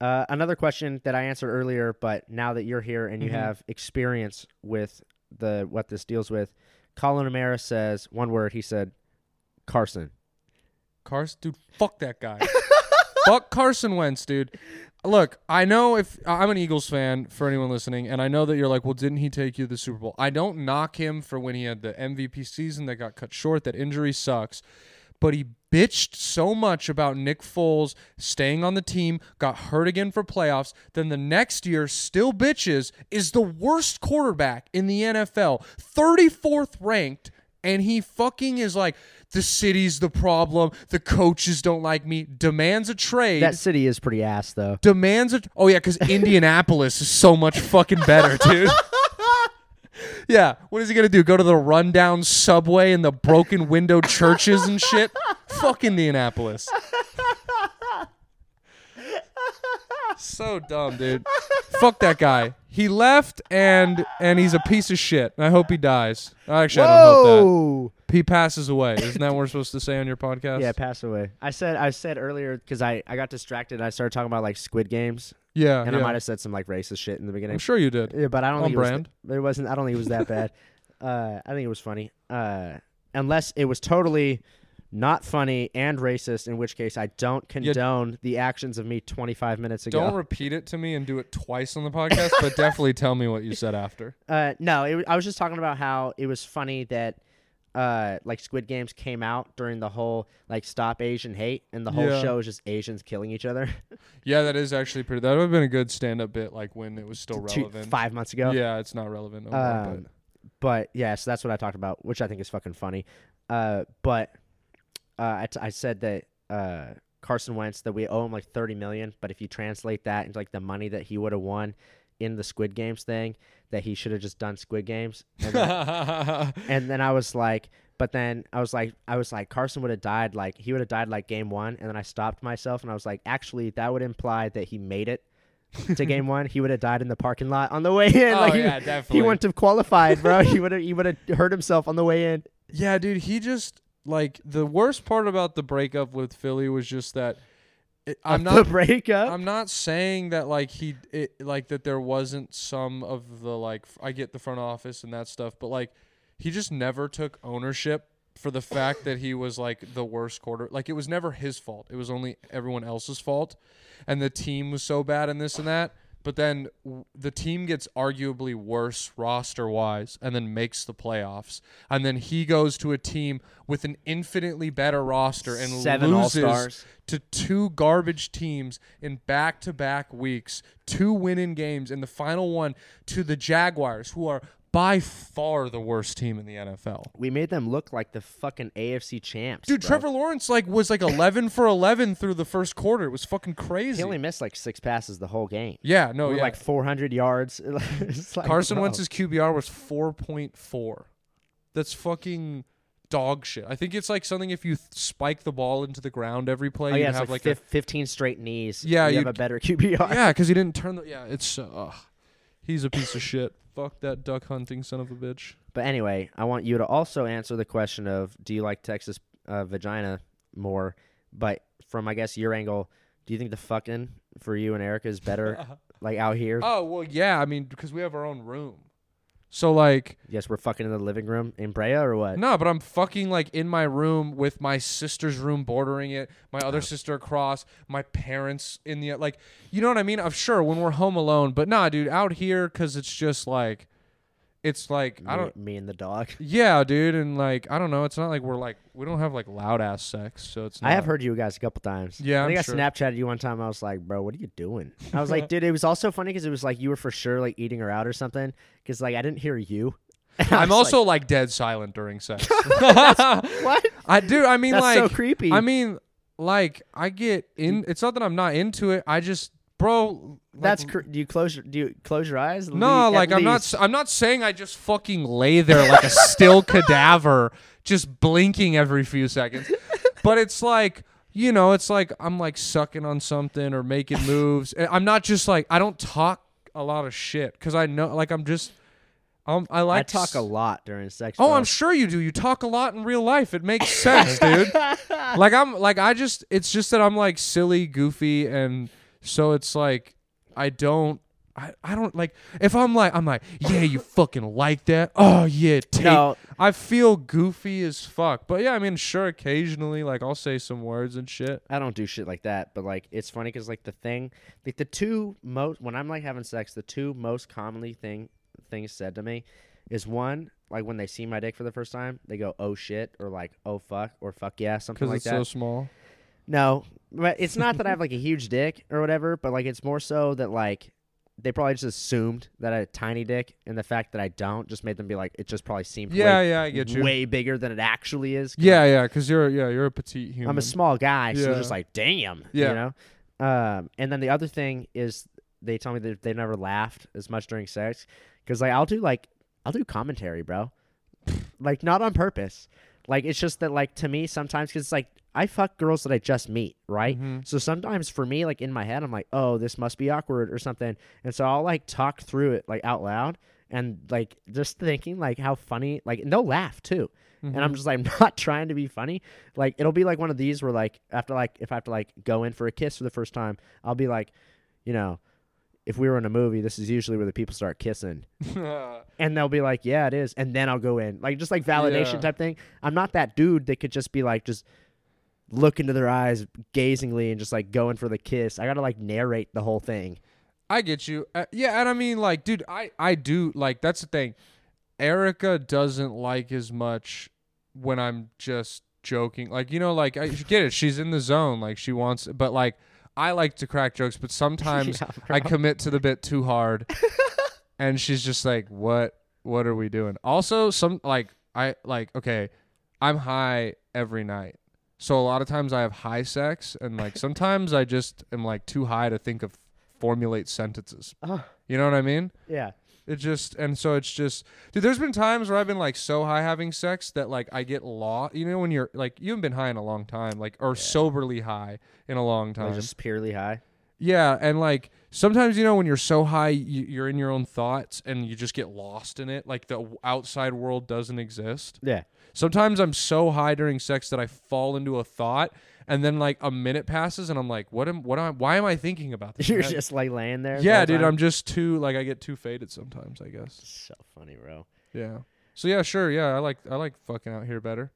Uh, another question that I answered earlier, but now that you're here and you Mhm. have experience with the what this deals with, Colin O'Mara says one word. He said, "Carson." Carson, dude, fuck that guy. [laughs] fuck Carson Wentz, dude. Look, I know if I'm an Eagles fan for anyone listening, and I know that you're like, well, didn't he take you to the Super Bowl? I don't knock him for when he had the MVP season that got cut short. That injury sucks. But he bitched so much about Nick Foles staying on the team, got hurt again for playoffs, then the next year still bitches, is the worst quarterback in the NFL, 34th ranked, and he fucking is like, the city's the problem, the coaches don't like me, demands a trade. That city is pretty ass though. demands a oh yeah because indianapolis is so much fucking better dude. [laughs] Yeah what is he gonna do? Go to the rundown subway and the broken window churches and shit? Fuck indianapolis. So dumb dude. Fuck that guy he left and and he's a piece of shit i hope he dies actually i don't hope that he passes away isn't that what we're supposed to say on your podcast Yeah, pass away. I said I said earlier because I I got distracted. and I started talking about like Squid Games, yeah, and I might have said some like racist shit in the beginning. i'm sure you did Yeah, but I don't On think brand. it was. It wasn't. I don't think it was that bad. [laughs] Uh, I think it was funny. Uh, unless it was totally not funny and racist, in which case I don't condone the actions of me 25 minutes ago. Don't repeat it to me and do it twice on the podcast, but definitely tell me what you said after. [laughs] Uh, no, it, I was just talking about how it was funny that uh, like Squid Games came out during the whole like Stop Asian Hate, and the whole Yeah. show is just Asians killing each other. [laughs] Yeah, that is actually pretty. That would have been a good stand-up bit, like when it was still Two- relevant. five months ago. Yeah, it's not relevant no more. Um, but yeah, so that's what I talked about, which I think is fucking funny. Uh, but uh, I, t- I said that uh, Carson Wentz that we owe him like thirty million, but if you translate that into like the money that he would have won in the Squid Games thing, that he should have just done Squid Games. And then, [laughs] and then I was like, but then I was like, I was like, Carson would have died like he would have died like game one, and then I stopped myself and I was like, actually, that would imply that he made it. to game [laughs] one, he would have died in the parking lot on the way in. oh like he, yeah, he definitely. wouldn't have qualified, bro. he would have he would have hurt himself on the way in. yeah, dude, he just like the worst part about the breakup with Philly was just that it, I'm not the breakup. I'm not saying that like he it, like that there wasn't some of the like I get the front office and that stuff, but like he just never took ownership for the fact that he was like the worst quarter. Like it was never his fault. It was only everyone else's fault, and the team was so bad and this and that. But then w- the team gets arguably worse roster wise and then makes the playoffs. And then he goes to a team with an infinitely better roster and Seven loses All-Stars. to two garbage teams in back to back weeks, two winning games, and the final one to the Jaguars, who are by far the worst team in the NFL. We made them look like the fucking AFC champs. Dude, bro. Trevor Lawrence like was like 11 for 11 through the first quarter. It was fucking crazy. He only missed like six passes the whole game. yeah, no, yeah. like 400 yards. [laughs] Like, Carson bro. Wentz's QBR was 4.4. That's fucking dog shit. I think it's like something if you th- spike the ball into the ground every play, Oh you yeah, it's have like, like, a 15 straight knees. Yeah, you have a better QBR. yeah, because he didn't turn the. Yeah, it's. Uh, ugh. He's a piece of shit. Fuck that duck hunting son of a bitch. But anyway, I want you to also answer the question of Do you like Texas uh, vagina? more. But from I guess your angle, do you think the fucking for you and Erica is better [laughs] like out here? oh well, yeah. I mean, because we have our own room. So like, Yes, we're fucking in the living room in Brea or what? no, but I'm fucking like in my room with my sister's room bordering it, my other oh. sister across, my parents in the like, you know what I mean? I'm sure when we're home alone, but nah, dude, out here because it's just like, it's like I don't. me and the dog. [laughs] Yeah, dude, and like I don't know. It's not like we're like we don't have like loud ass sex, so it's. Not, I have heard you guys a couple times. Yeah, I think I'm I sure. Snapchatted you one time. I was like, bro, what are you doing? I was like, [laughs] dude, it was also funny because it was like you were for sure like eating her out or something. Because like I didn't hear you. [laughs] I'm also like, dead silent during sex. what? I do. I mean, That's like so creepy. I mean, like I get in. It's not that I'm not into it. I just, bro. like, That's cr- do you close your do you close your eyes? no. Le- Like I'm not. least. s- I'm not saying I just fucking lay there like a still [laughs] cadaver, just blinking every few seconds. But it's like. You know, it's like I'm like sucking on something or making [laughs] moves. I'm not just like I don't talk a lot of shit because I know like I'm just um I I like talk s- a lot during sex. Oh. I'm sure you do. You talk a lot in real life. It makes sense, dude. [laughs] like I'm like I just it's just that I'm like silly, goofy, and so it's like I don't I, I don't like if I'm like I'm like, yeah, you fucking like that. Oh yeah, take No, I feel goofy as fuck. But yeah, I mean sure occasionally like I'll say some words and shit. I don't do shit like that. But like, it's funny because like the thing, like the two most when I'm like having sex, the two most commonly thing things said to me is one like when they see my dick for the first time, they go oh shit or like oh fuck or fuck yeah something Because like it's that. so small. No, but it's not that I have like a huge dick or whatever, but like it's more so that like they probably just assumed that I had a tiny dick, and the fact that I don't just made them be like, it just probably seemed Yeah, way, yeah, I get you. way bigger than it actually is. Yeah, yeah, because you're yeah, you're a petite human. I'm a small guy, so they're just like, damn, Yeah. you know. Um, and then the other thing is they tell me that they never laughed as much during sex because like I'll do like I'll do commentary, bro, like not on purpose. Like it's just that like to me sometimes because it's like I fuck girls that I just meet, right? Mhm. So sometimes for me, like in my head, I'm like, oh, this must be awkward or something, and so I'll like talk through it like out loud and like just thinking like how funny, like and they'll laugh too and I'm Mhm. just like I'm [laughs] not trying to be funny. Like it'll be like one of these where like after like if I have to like go in for a kiss for the first time, I'll be like, you know, if we were in a movie, this is usually where the people start kissing, [laughs] and they'll be like, yeah, it is, and then I'll go in, like just like validation Yeah. type thing. I'm not that dude that could just be like just look into their eyes gazingly and just like going for the kiss. I gotta like narrate the whole thing. I get you. Uh, yeah, and I mean, like, dude, I I do like that's the thing. Erica doesn't like as much when I'm just joking. Like, you know, like I get it. She's in the zone. Like she wants, but like I like to crack jokes, but sometimes [laughs] Yeah, I commit to the bit too hard, [laughs] and she's just like, "What? What are we doing?" Also, some like I like okay, I'm high every night. So a lot of times I have high sex, and like [laughs] sometimes I just am like too high to think of formulate sentences. Oh, You know what I mean? yeah. It just and so it's just dude. There's been times where I've been like so high having sex that like I get lost. You know when you're like you haven't been high in a long time, like or soberly high in a long time. Just purely high. Yeah, and like sometimes you know when you're so high, you, you're in your own thoughts and you just get lost in it. Like the outside world doesn't exist. Yeah. Sometimes I'm so high during sex that I fall into a thought, and then like a minute passes, and I'm like, what am what am I, why am I thinking about this? [laughs] You're just like laying there. yeah, dude. time. I'm just too like I get too faded sometimes. I guess. so funny, bro. Yeah. So yeah, sure. Yeah, I like I like fucking out here better.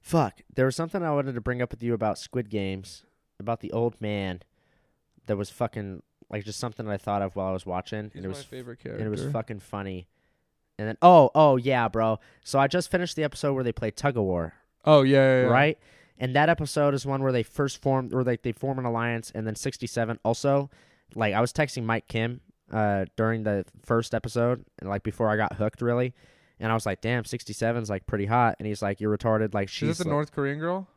Fuck. There was something I wanted to bring up with you about Squid Games, about the old man that was fucking like just something that I thought of while I was watching, He's and it my was favorite character, and it was fucking funny. And then oh oh yeah, bro. So I just finished the episode where they play tug of war, oh yeah, yeah, yeah. right? And that episode is one where they first form or like they form an alliance, and then sixty seven also. Like I was texting Mike Kim uh during the first episode, and like before I got hooked really. And I was like, "Damn, 67's like pretty hot." And he's like, "You're retarded." Like she's Is it the like- North Korean girl?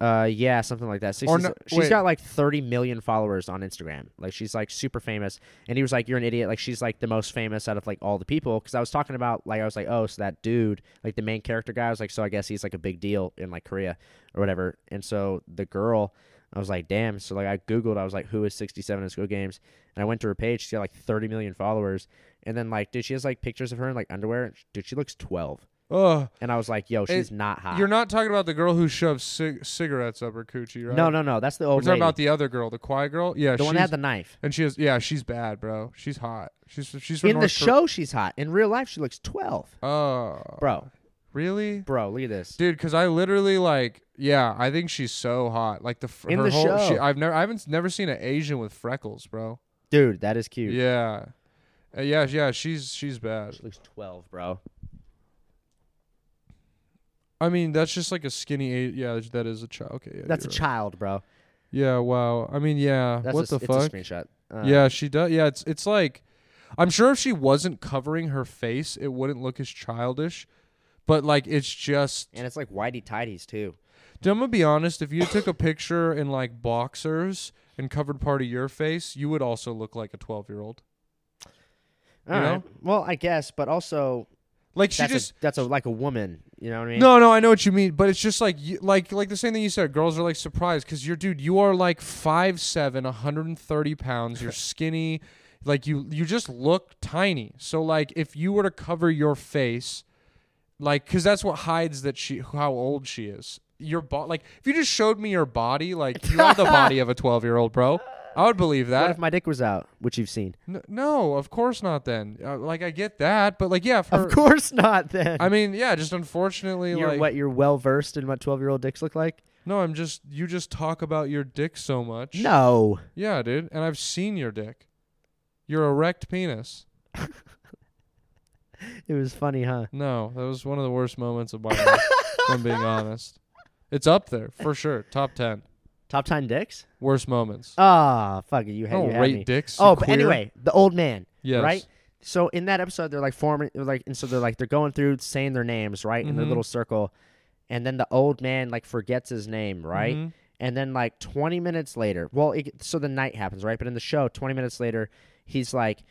Uh, yeah, something like that. 60, no- she's wait. got like 30 million followers on Instagram. Like she's like super famous. And he was like, "You're an idiot." Like she's like the most famous out of like all the people. Because I was talking about like I was like, "Oh, so that dude, like the main character guy." I was like, "So I guess he's like a big deal in like Korea or whatever." And so the girl, I was like, "Damn." So like I googled, I was like, "Who is 67 in Squid Games?" And I went to her page. She got like 30 million followers. And then like, dude, she has like pictures of her in like underwear. Dude, she looks 12. Ugh. and I was like, "Yo, she's not hot." You're not talking about the girl who shoved cig- cigarettes up her coochie, right? No, no, no. That's the old. We're talking lady. about the other girl, the quiet girl. Yeah, the one that had the knife. and she has yeah, she's bad, bro. She's hot. She's she's from In the North Kor- show, she's hot. In real life, she looks 12. Oh, Bro, really? bro, look at this. Dude, because I literally like, yeah, I think she's so hot. Like the In her the whole, She, show. I've never, I haven't never seen an Asian with freckles, bro. Dude, that is cute. Yeah, Uh, yeah, yeah. She's she's bad. She looks 12, bro. I mean, that's just like a skinny. A- yeah, that is a child. Okay, yeah, That's a you're right. child, bro. Yeah, wow. I mean, yeah. That's what a, the it's fuck? a screenshot. Uh, yeah, she does. Yeah, it's it's like, I'm sure if she wasn't covering her face, it wouldn't look as childish. But like, it's just. And it's like whitey tidies, too. Dude, I'm gonna be honest. If you took a picture in like boxers and covered part of your face, you would also look like a 12 year old. All You right. Well, I guess, but also Like she that's just. a, that's a like a woman. You know what I mean? No, no, I know what you mean, but it's just like you, like like the same thing you said. Girls are like surprised because you're dude. You are like five seven, 130 pounds. You're [laughs] skinny, like you you just look tiny. So like if you were to cover your face, like because that's what hides that she how old she is. Your bo- like if you just showed me your body, like you have the body of a 12 year old, bro. I would believe What that. if my dick was out, which you've seen? N- no, of course not. Then, uh, like, I get that, but like, yeah, for, Of course not. Then I mean, yeah, just unfortunately, you're like, what you're well versed in what 12 year old dicks look like. no, I'm just you just talk about your dick so much. No, Yeah, dude, and I've seen your dick. Your erect penis. [laughs] it was funny, huh? No, that was one of the worst moments of my life. I'm being [laughs] honest. It's up there for sure. Top ten Top 10 dicks? worst moments. Ah, fuck it. You I you had rate me. dicks. you Oh, but queer. anyway, the old man, yes. right? So in that episode, they're like forming, they're like, and so they're like, they're going through saying their names, right, in their Mhm. little circle, and then the old man like forgets his name, right? Mhm. And then like 20 minutes later, well, it, so the night happens, right? But in the show, 20 minutes later, he's like,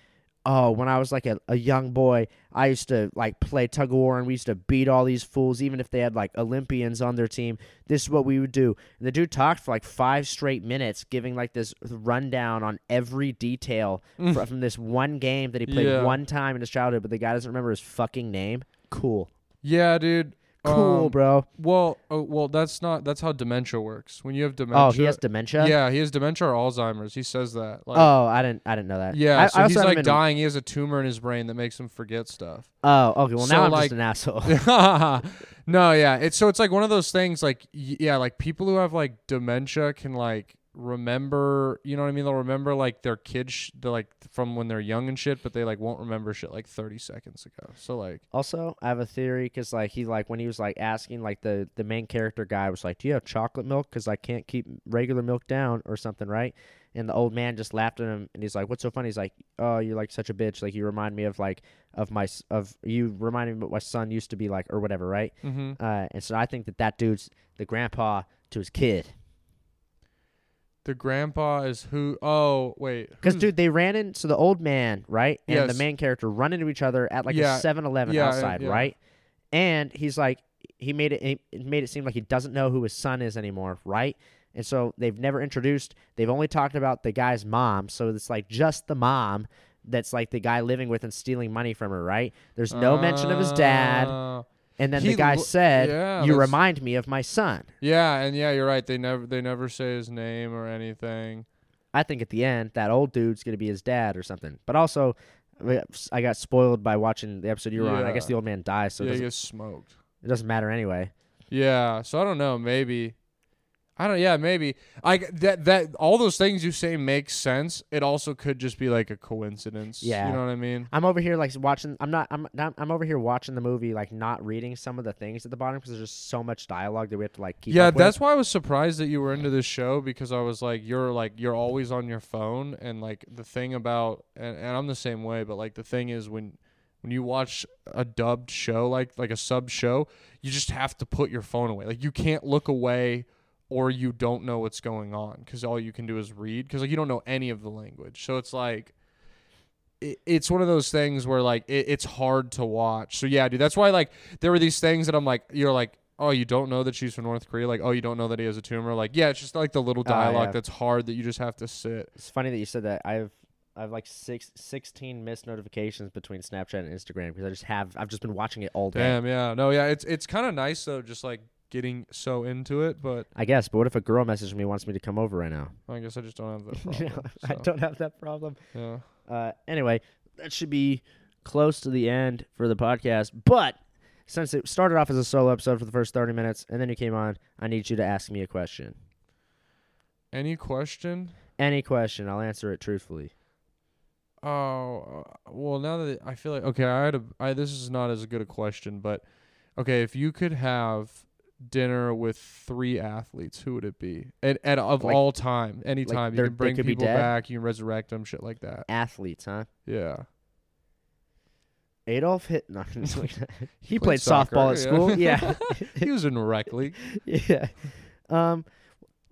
"Oh, when I was like a, a young boy, I used to like play tug of war, and we used to beat all these fools, even if they had like Olympians on their team. This is what we would do." And the dude talked for like five straight minutes, giving like this rundown on every detail mm. fr- from this one game that he played Yeah. one time in his childhood, but the guy doesn't remember his fucking name. Cool, Yeah, dude. Cool, Um, bro. Well, oh, well, that's not. That's how dementia works. When you have dementia. Oh, he has dementia. Yeah, he has dementia or Alzheimer's. He says that. Like, oh, I didn't. I didn't know that. yeah, I, so I he's like dying. He has a tumor in his brain that makes him forget stuff. Oh, okay. Well, So, now I'm like- just an asshole. [laughs] no, yeah. It's so it's like one of those things. Like, yeah, like people who have like dementia can like remember. You know what I mean? They'll remember like their kids, sh- like from when they're young and shit, but they like won't remember shit like thirty seconds ago. So like, Also, I have a theory because like he like when he was like asking like the the main character guy was like, "Do you have chocolate milk? Because I can't keep regular milk down or something, right?" And the old man just laughed at him and he's like, "What's so funny?" He's like, "Oh, you're like such a bitch. Like you remind me of like of my s- of you remind me of what my son used to be like or whatever, right?" mm-hmm. Uh, and so I think that that dude's the grandpa to his kid. The grandpa is who? Oh, wait. Because dude, they ran in. So the old man, right, and the main character run into each other at like Yeah, a 7-Eleven yeah, uh, outside, yeah. right? And he's like, he made it. He made it seem like he doesn't know who his son is anymore, right? And so they've never introduced. They've only talked about the guy's mom. So it's like just the mom. That's like the guy living with and stealing money from her, right? There's no mention of his dad. Uh, And then he the guy lo- said, yeah, "You that's- remind me of my son." Yeah, and yeah, you're right. They never they never say his name or anything. I think at the end that old dude's gonna be his dad or something. But also, I got spoiled by watching the episode you were on. I guess the old man dies, so it, yeah, he gets smoked. it doesn't matter anyway. Yeah, so I don't know. Maybe I don't. Yeah, maybe. Like that. That all those things you say make sense. It also could just be like a coincidence. Yeah. you know what I mean. I'm over here like watching. I'm not. I'm. not- I'm over here watching the movie, like not reading some of the things at the bottom because there's just so much dialogue that we have to like keep. yeah, up with. that's why I was surprised that you were into this show because I was like, you're like you're always on your phone, and like the thing about and, and I'm the same way, but like the thing is when when you watch a dubbed show like like a sub show, you just have to put your phone away. Like you can't look away or you don't know what's going on because all you can do is read because like you don't know any of the language. So it's like it, it's one of those things where like it, it's hard to watch. So yeah, dude, that's why like there were these things that I'm like, you're like, oh, you don't know that she's from North Korea, like oh, you don't know that he has a tumor, like yeah, it's just like the little Ah, dialogue yeah. that's hard that you just have to sit. It's funny that you said that. I've I have like six, 16 missed notifications between Snapchat and Instagram because I just have I've just been watching it all day. Damn, yeah. No, yeah, it's it's kind of nice though just like getting so into it, but I guess, but what if a girl messages me wants me to come over right now? I guess I just don't have that [laughs] You problem. know, I don't have that problem. Yeah. Uh, anyway, that should be close to the end for the podcast. But since it started off as a solo episode for the first 30 minutes and then you came on, I need you to ask me a question. Any question? Any question, I'll answer it truthfully. Oh, uh, well, now that I feel like okay, I had a I this is not as good a question, but okay, if you could have dinner with three athletes, who would it be? And at of Like- all time, anytime you can bring people back, you can resurrect them, shit like that. Athletes, huh? Yeah. Adolf hit. No, [laughs] he played played, soccer, softball at yeah. school. Yeah. [laughs] [laughs] he was in rec league. yeah. Um,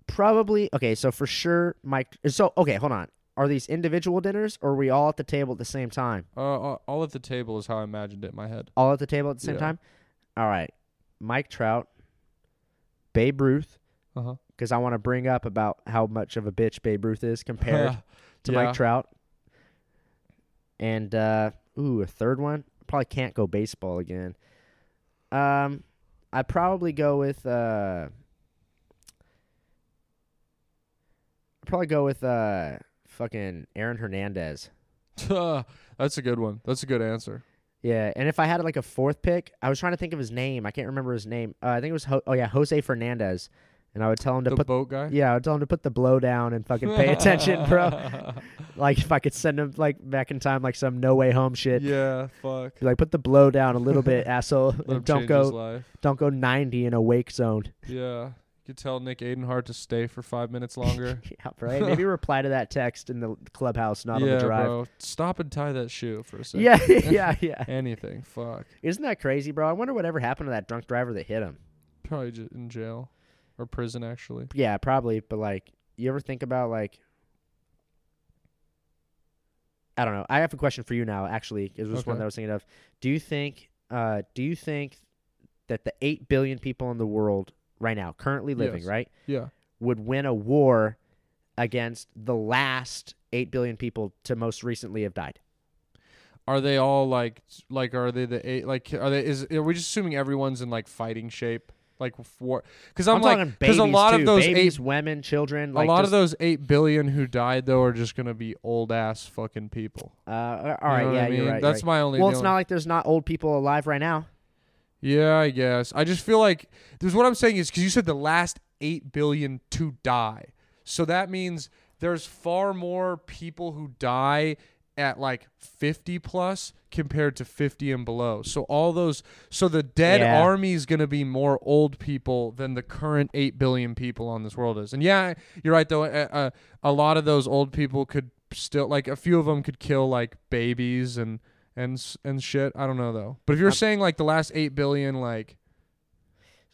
probably. Okay, so for sure, Mike. So okay, hold on. Are these individual dinners, or are we all at the table at the same time? Uh, uh, all at the table is how I imagined it in my head. All at the table at the same Yeah. time. All right, Mike Trout, Babe Ruth, because I want to bring up about how much of a bitch Babe Ruth is compared [laughs] to Yeah. Mike Trout. And uh, ooh, a third one. Probably can't go baseball again. Um, I'd probably go with uh. I'd probably go with uh, fucking Aaron Hernandez. [laughs] That's a good one. That's a good answer. Yeah, and if I had like a fourth pick, I was trying to think of his name. I can't remember his name. Uh, I think it was Ho- oh yeah, Jose Fernandez, and I would tell him to The put boat guy. yeah, I would tell him to put the blow down and fucking pay [laughs] attention, bro. [laughs] like if I could send him like back in time, like some no way home shit. yeah. Fuck. Like put the blow down a little bit, [laughs] asshole. Don't go don't go ninety in a wake zone. Yeah. You could tell Nick Adenhart to stay for five minutes longer. [laughs] yeah, right. Maybe [laughs] reply to that text in the clubhouse, not yeah, on the drive. bro. Stop and tie that shoe for a second. Yeah, [laughs] yeah, yeah. Anything. Fuck. Isn't that crazy, bro? I wonder whatever happened to that drunk driver that hit him. Probably j- in jail or prison, actually. Yeah, probably. But like, you ever think about like, I don't know. I have a question for you now. Actually, it was one that I was thinking of. Do you think? Uh, do you think that the eight billion people in the world right now, currently living, Yes. right, Yeah. would win a war against the last eight billion people to most recently have died? Are they all like like are they the eight like are they is are we just assuming everyone's in like fighting shape like for because I'm, like because a lot too. of those babies, eight women, children. a lot just, of those eight billion who died though are just gonna be old ass fucking people. Uh, all You know yeah, I mean? you're right. That's you're my only. Well, it's only- not like there's not old people alive right now. Yeah, I guess. I just feel like there's what I'm saying is because you said the last eight billion to die, so that means there's far more people who die at like 50 plus compared to 50 and below. So all those, so the dead Yeah. army is going to be more old people than the current eight billion people on this world is. And yeah, you're right though. A, a, a lot of those old people could still like a few of them could kill like babies and and and shit. I don't know though. But if you're I'm- saying like the last eight billion, like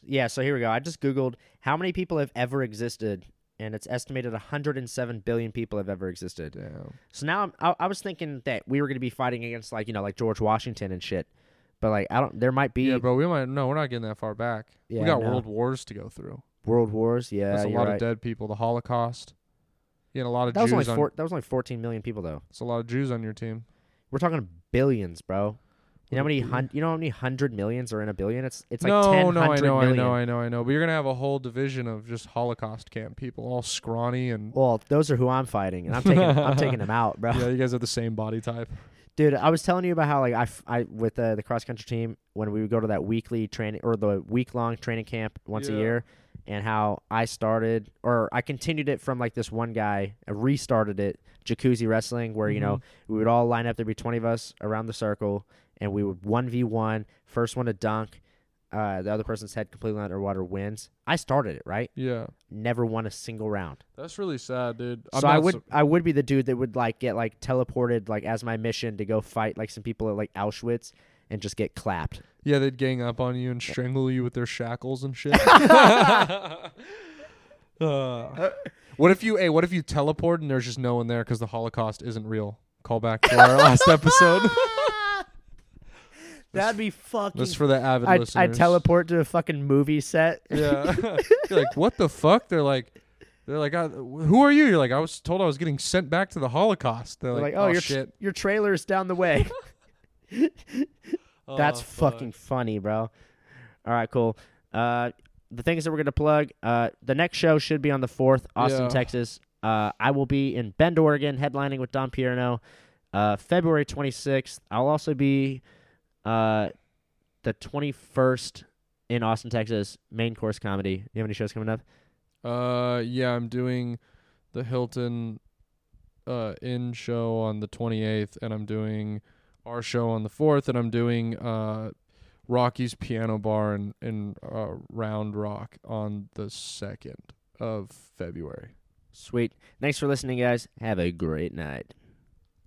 Yeah, so here we go. I just googled how many people have ever existed, and it's estimated 107 billion people have ever existed. damn, So now I'm, I, I was thinking that we were going to be fighting against like you know like George Washington and shit, but like I don't. There might be yeah, bro, we might no, we're not getting that far back. Yeah, we got no. world wars to go through. world wars. Yeah, That's a lot right. of dead people. The Holocaust. You had a lot of that was Jews only on. four, that was only 14 million people though. It's a lot of Jews on your team. We're talking billions, bro. You know how many hun- You know how many hundred millions are in a billion? It's it's like no, 10 no, I know, I know, I know, I know. But you're gonna have a whole division of just Holocaust camp people, all scrawny and. Well, those are who I'm fighting, and I'm taking I'm taking them out, bro. Yeah, you guys have the same body type. Dude, I was telling you about how like I, f- I with uh, the cross country team when we would go to that weekly training or the week long training camp once a year, and how I started or I continued it from like this one guy, I restarted it, jacuzzi wrestling, where you know Mm-hmm. we would all line up. There'd be twenty of us around the circle, and we would one v one. First one to dunk, uh, the other person's head completely underwater wins. I started it right, Yeah, never won a single round. that's really sad, dude. I'm so I would su- I would be the dude that would like get like teleported like as my mission to go fight like some people at like Auschwitz and just get clapped. yeah, they'd gang up on you and strangle you with their shackles and shit. [laughs] [laughs] Uh, [laughs] what if you? Hey, what if you teleport and there's just no one there because the Holocaust isn't real? Call back to our last episode. That'd be fucking. That's for the avid I listeners. I teleport to a fucking movie set. Yeah. You're like, what the fuck? They're like, They're like, uh, "Who are you?" You're like, "I was told I was getting sent back to the Holocaust." They're, They're like, like, oh, "Oh, your tr- shit." your trailer's down the way. That's Oh, fuck. fucking funny, bro. All right, cool. Uh, the things that we're gonna plug. Uh, the next show should be on the fourth, Austin, Yeah. Texas. Uh, I will be in Bend, Oregon, headlining with Don Pierno. Uh, February twenty sixth. I'll also be, uh, the twenty first in Austin, Texas. Main course comedy. You have any shows coming up? Uh, yeah, I'm doing the Hilton uh in show on the 28th, and I'm doing our show on the 4th, and I'm doing uh Rocky's Piano Bar in in uh, Round Rock on the 2nd of February. Sweet. Thanks for listening, guys. Have a great night.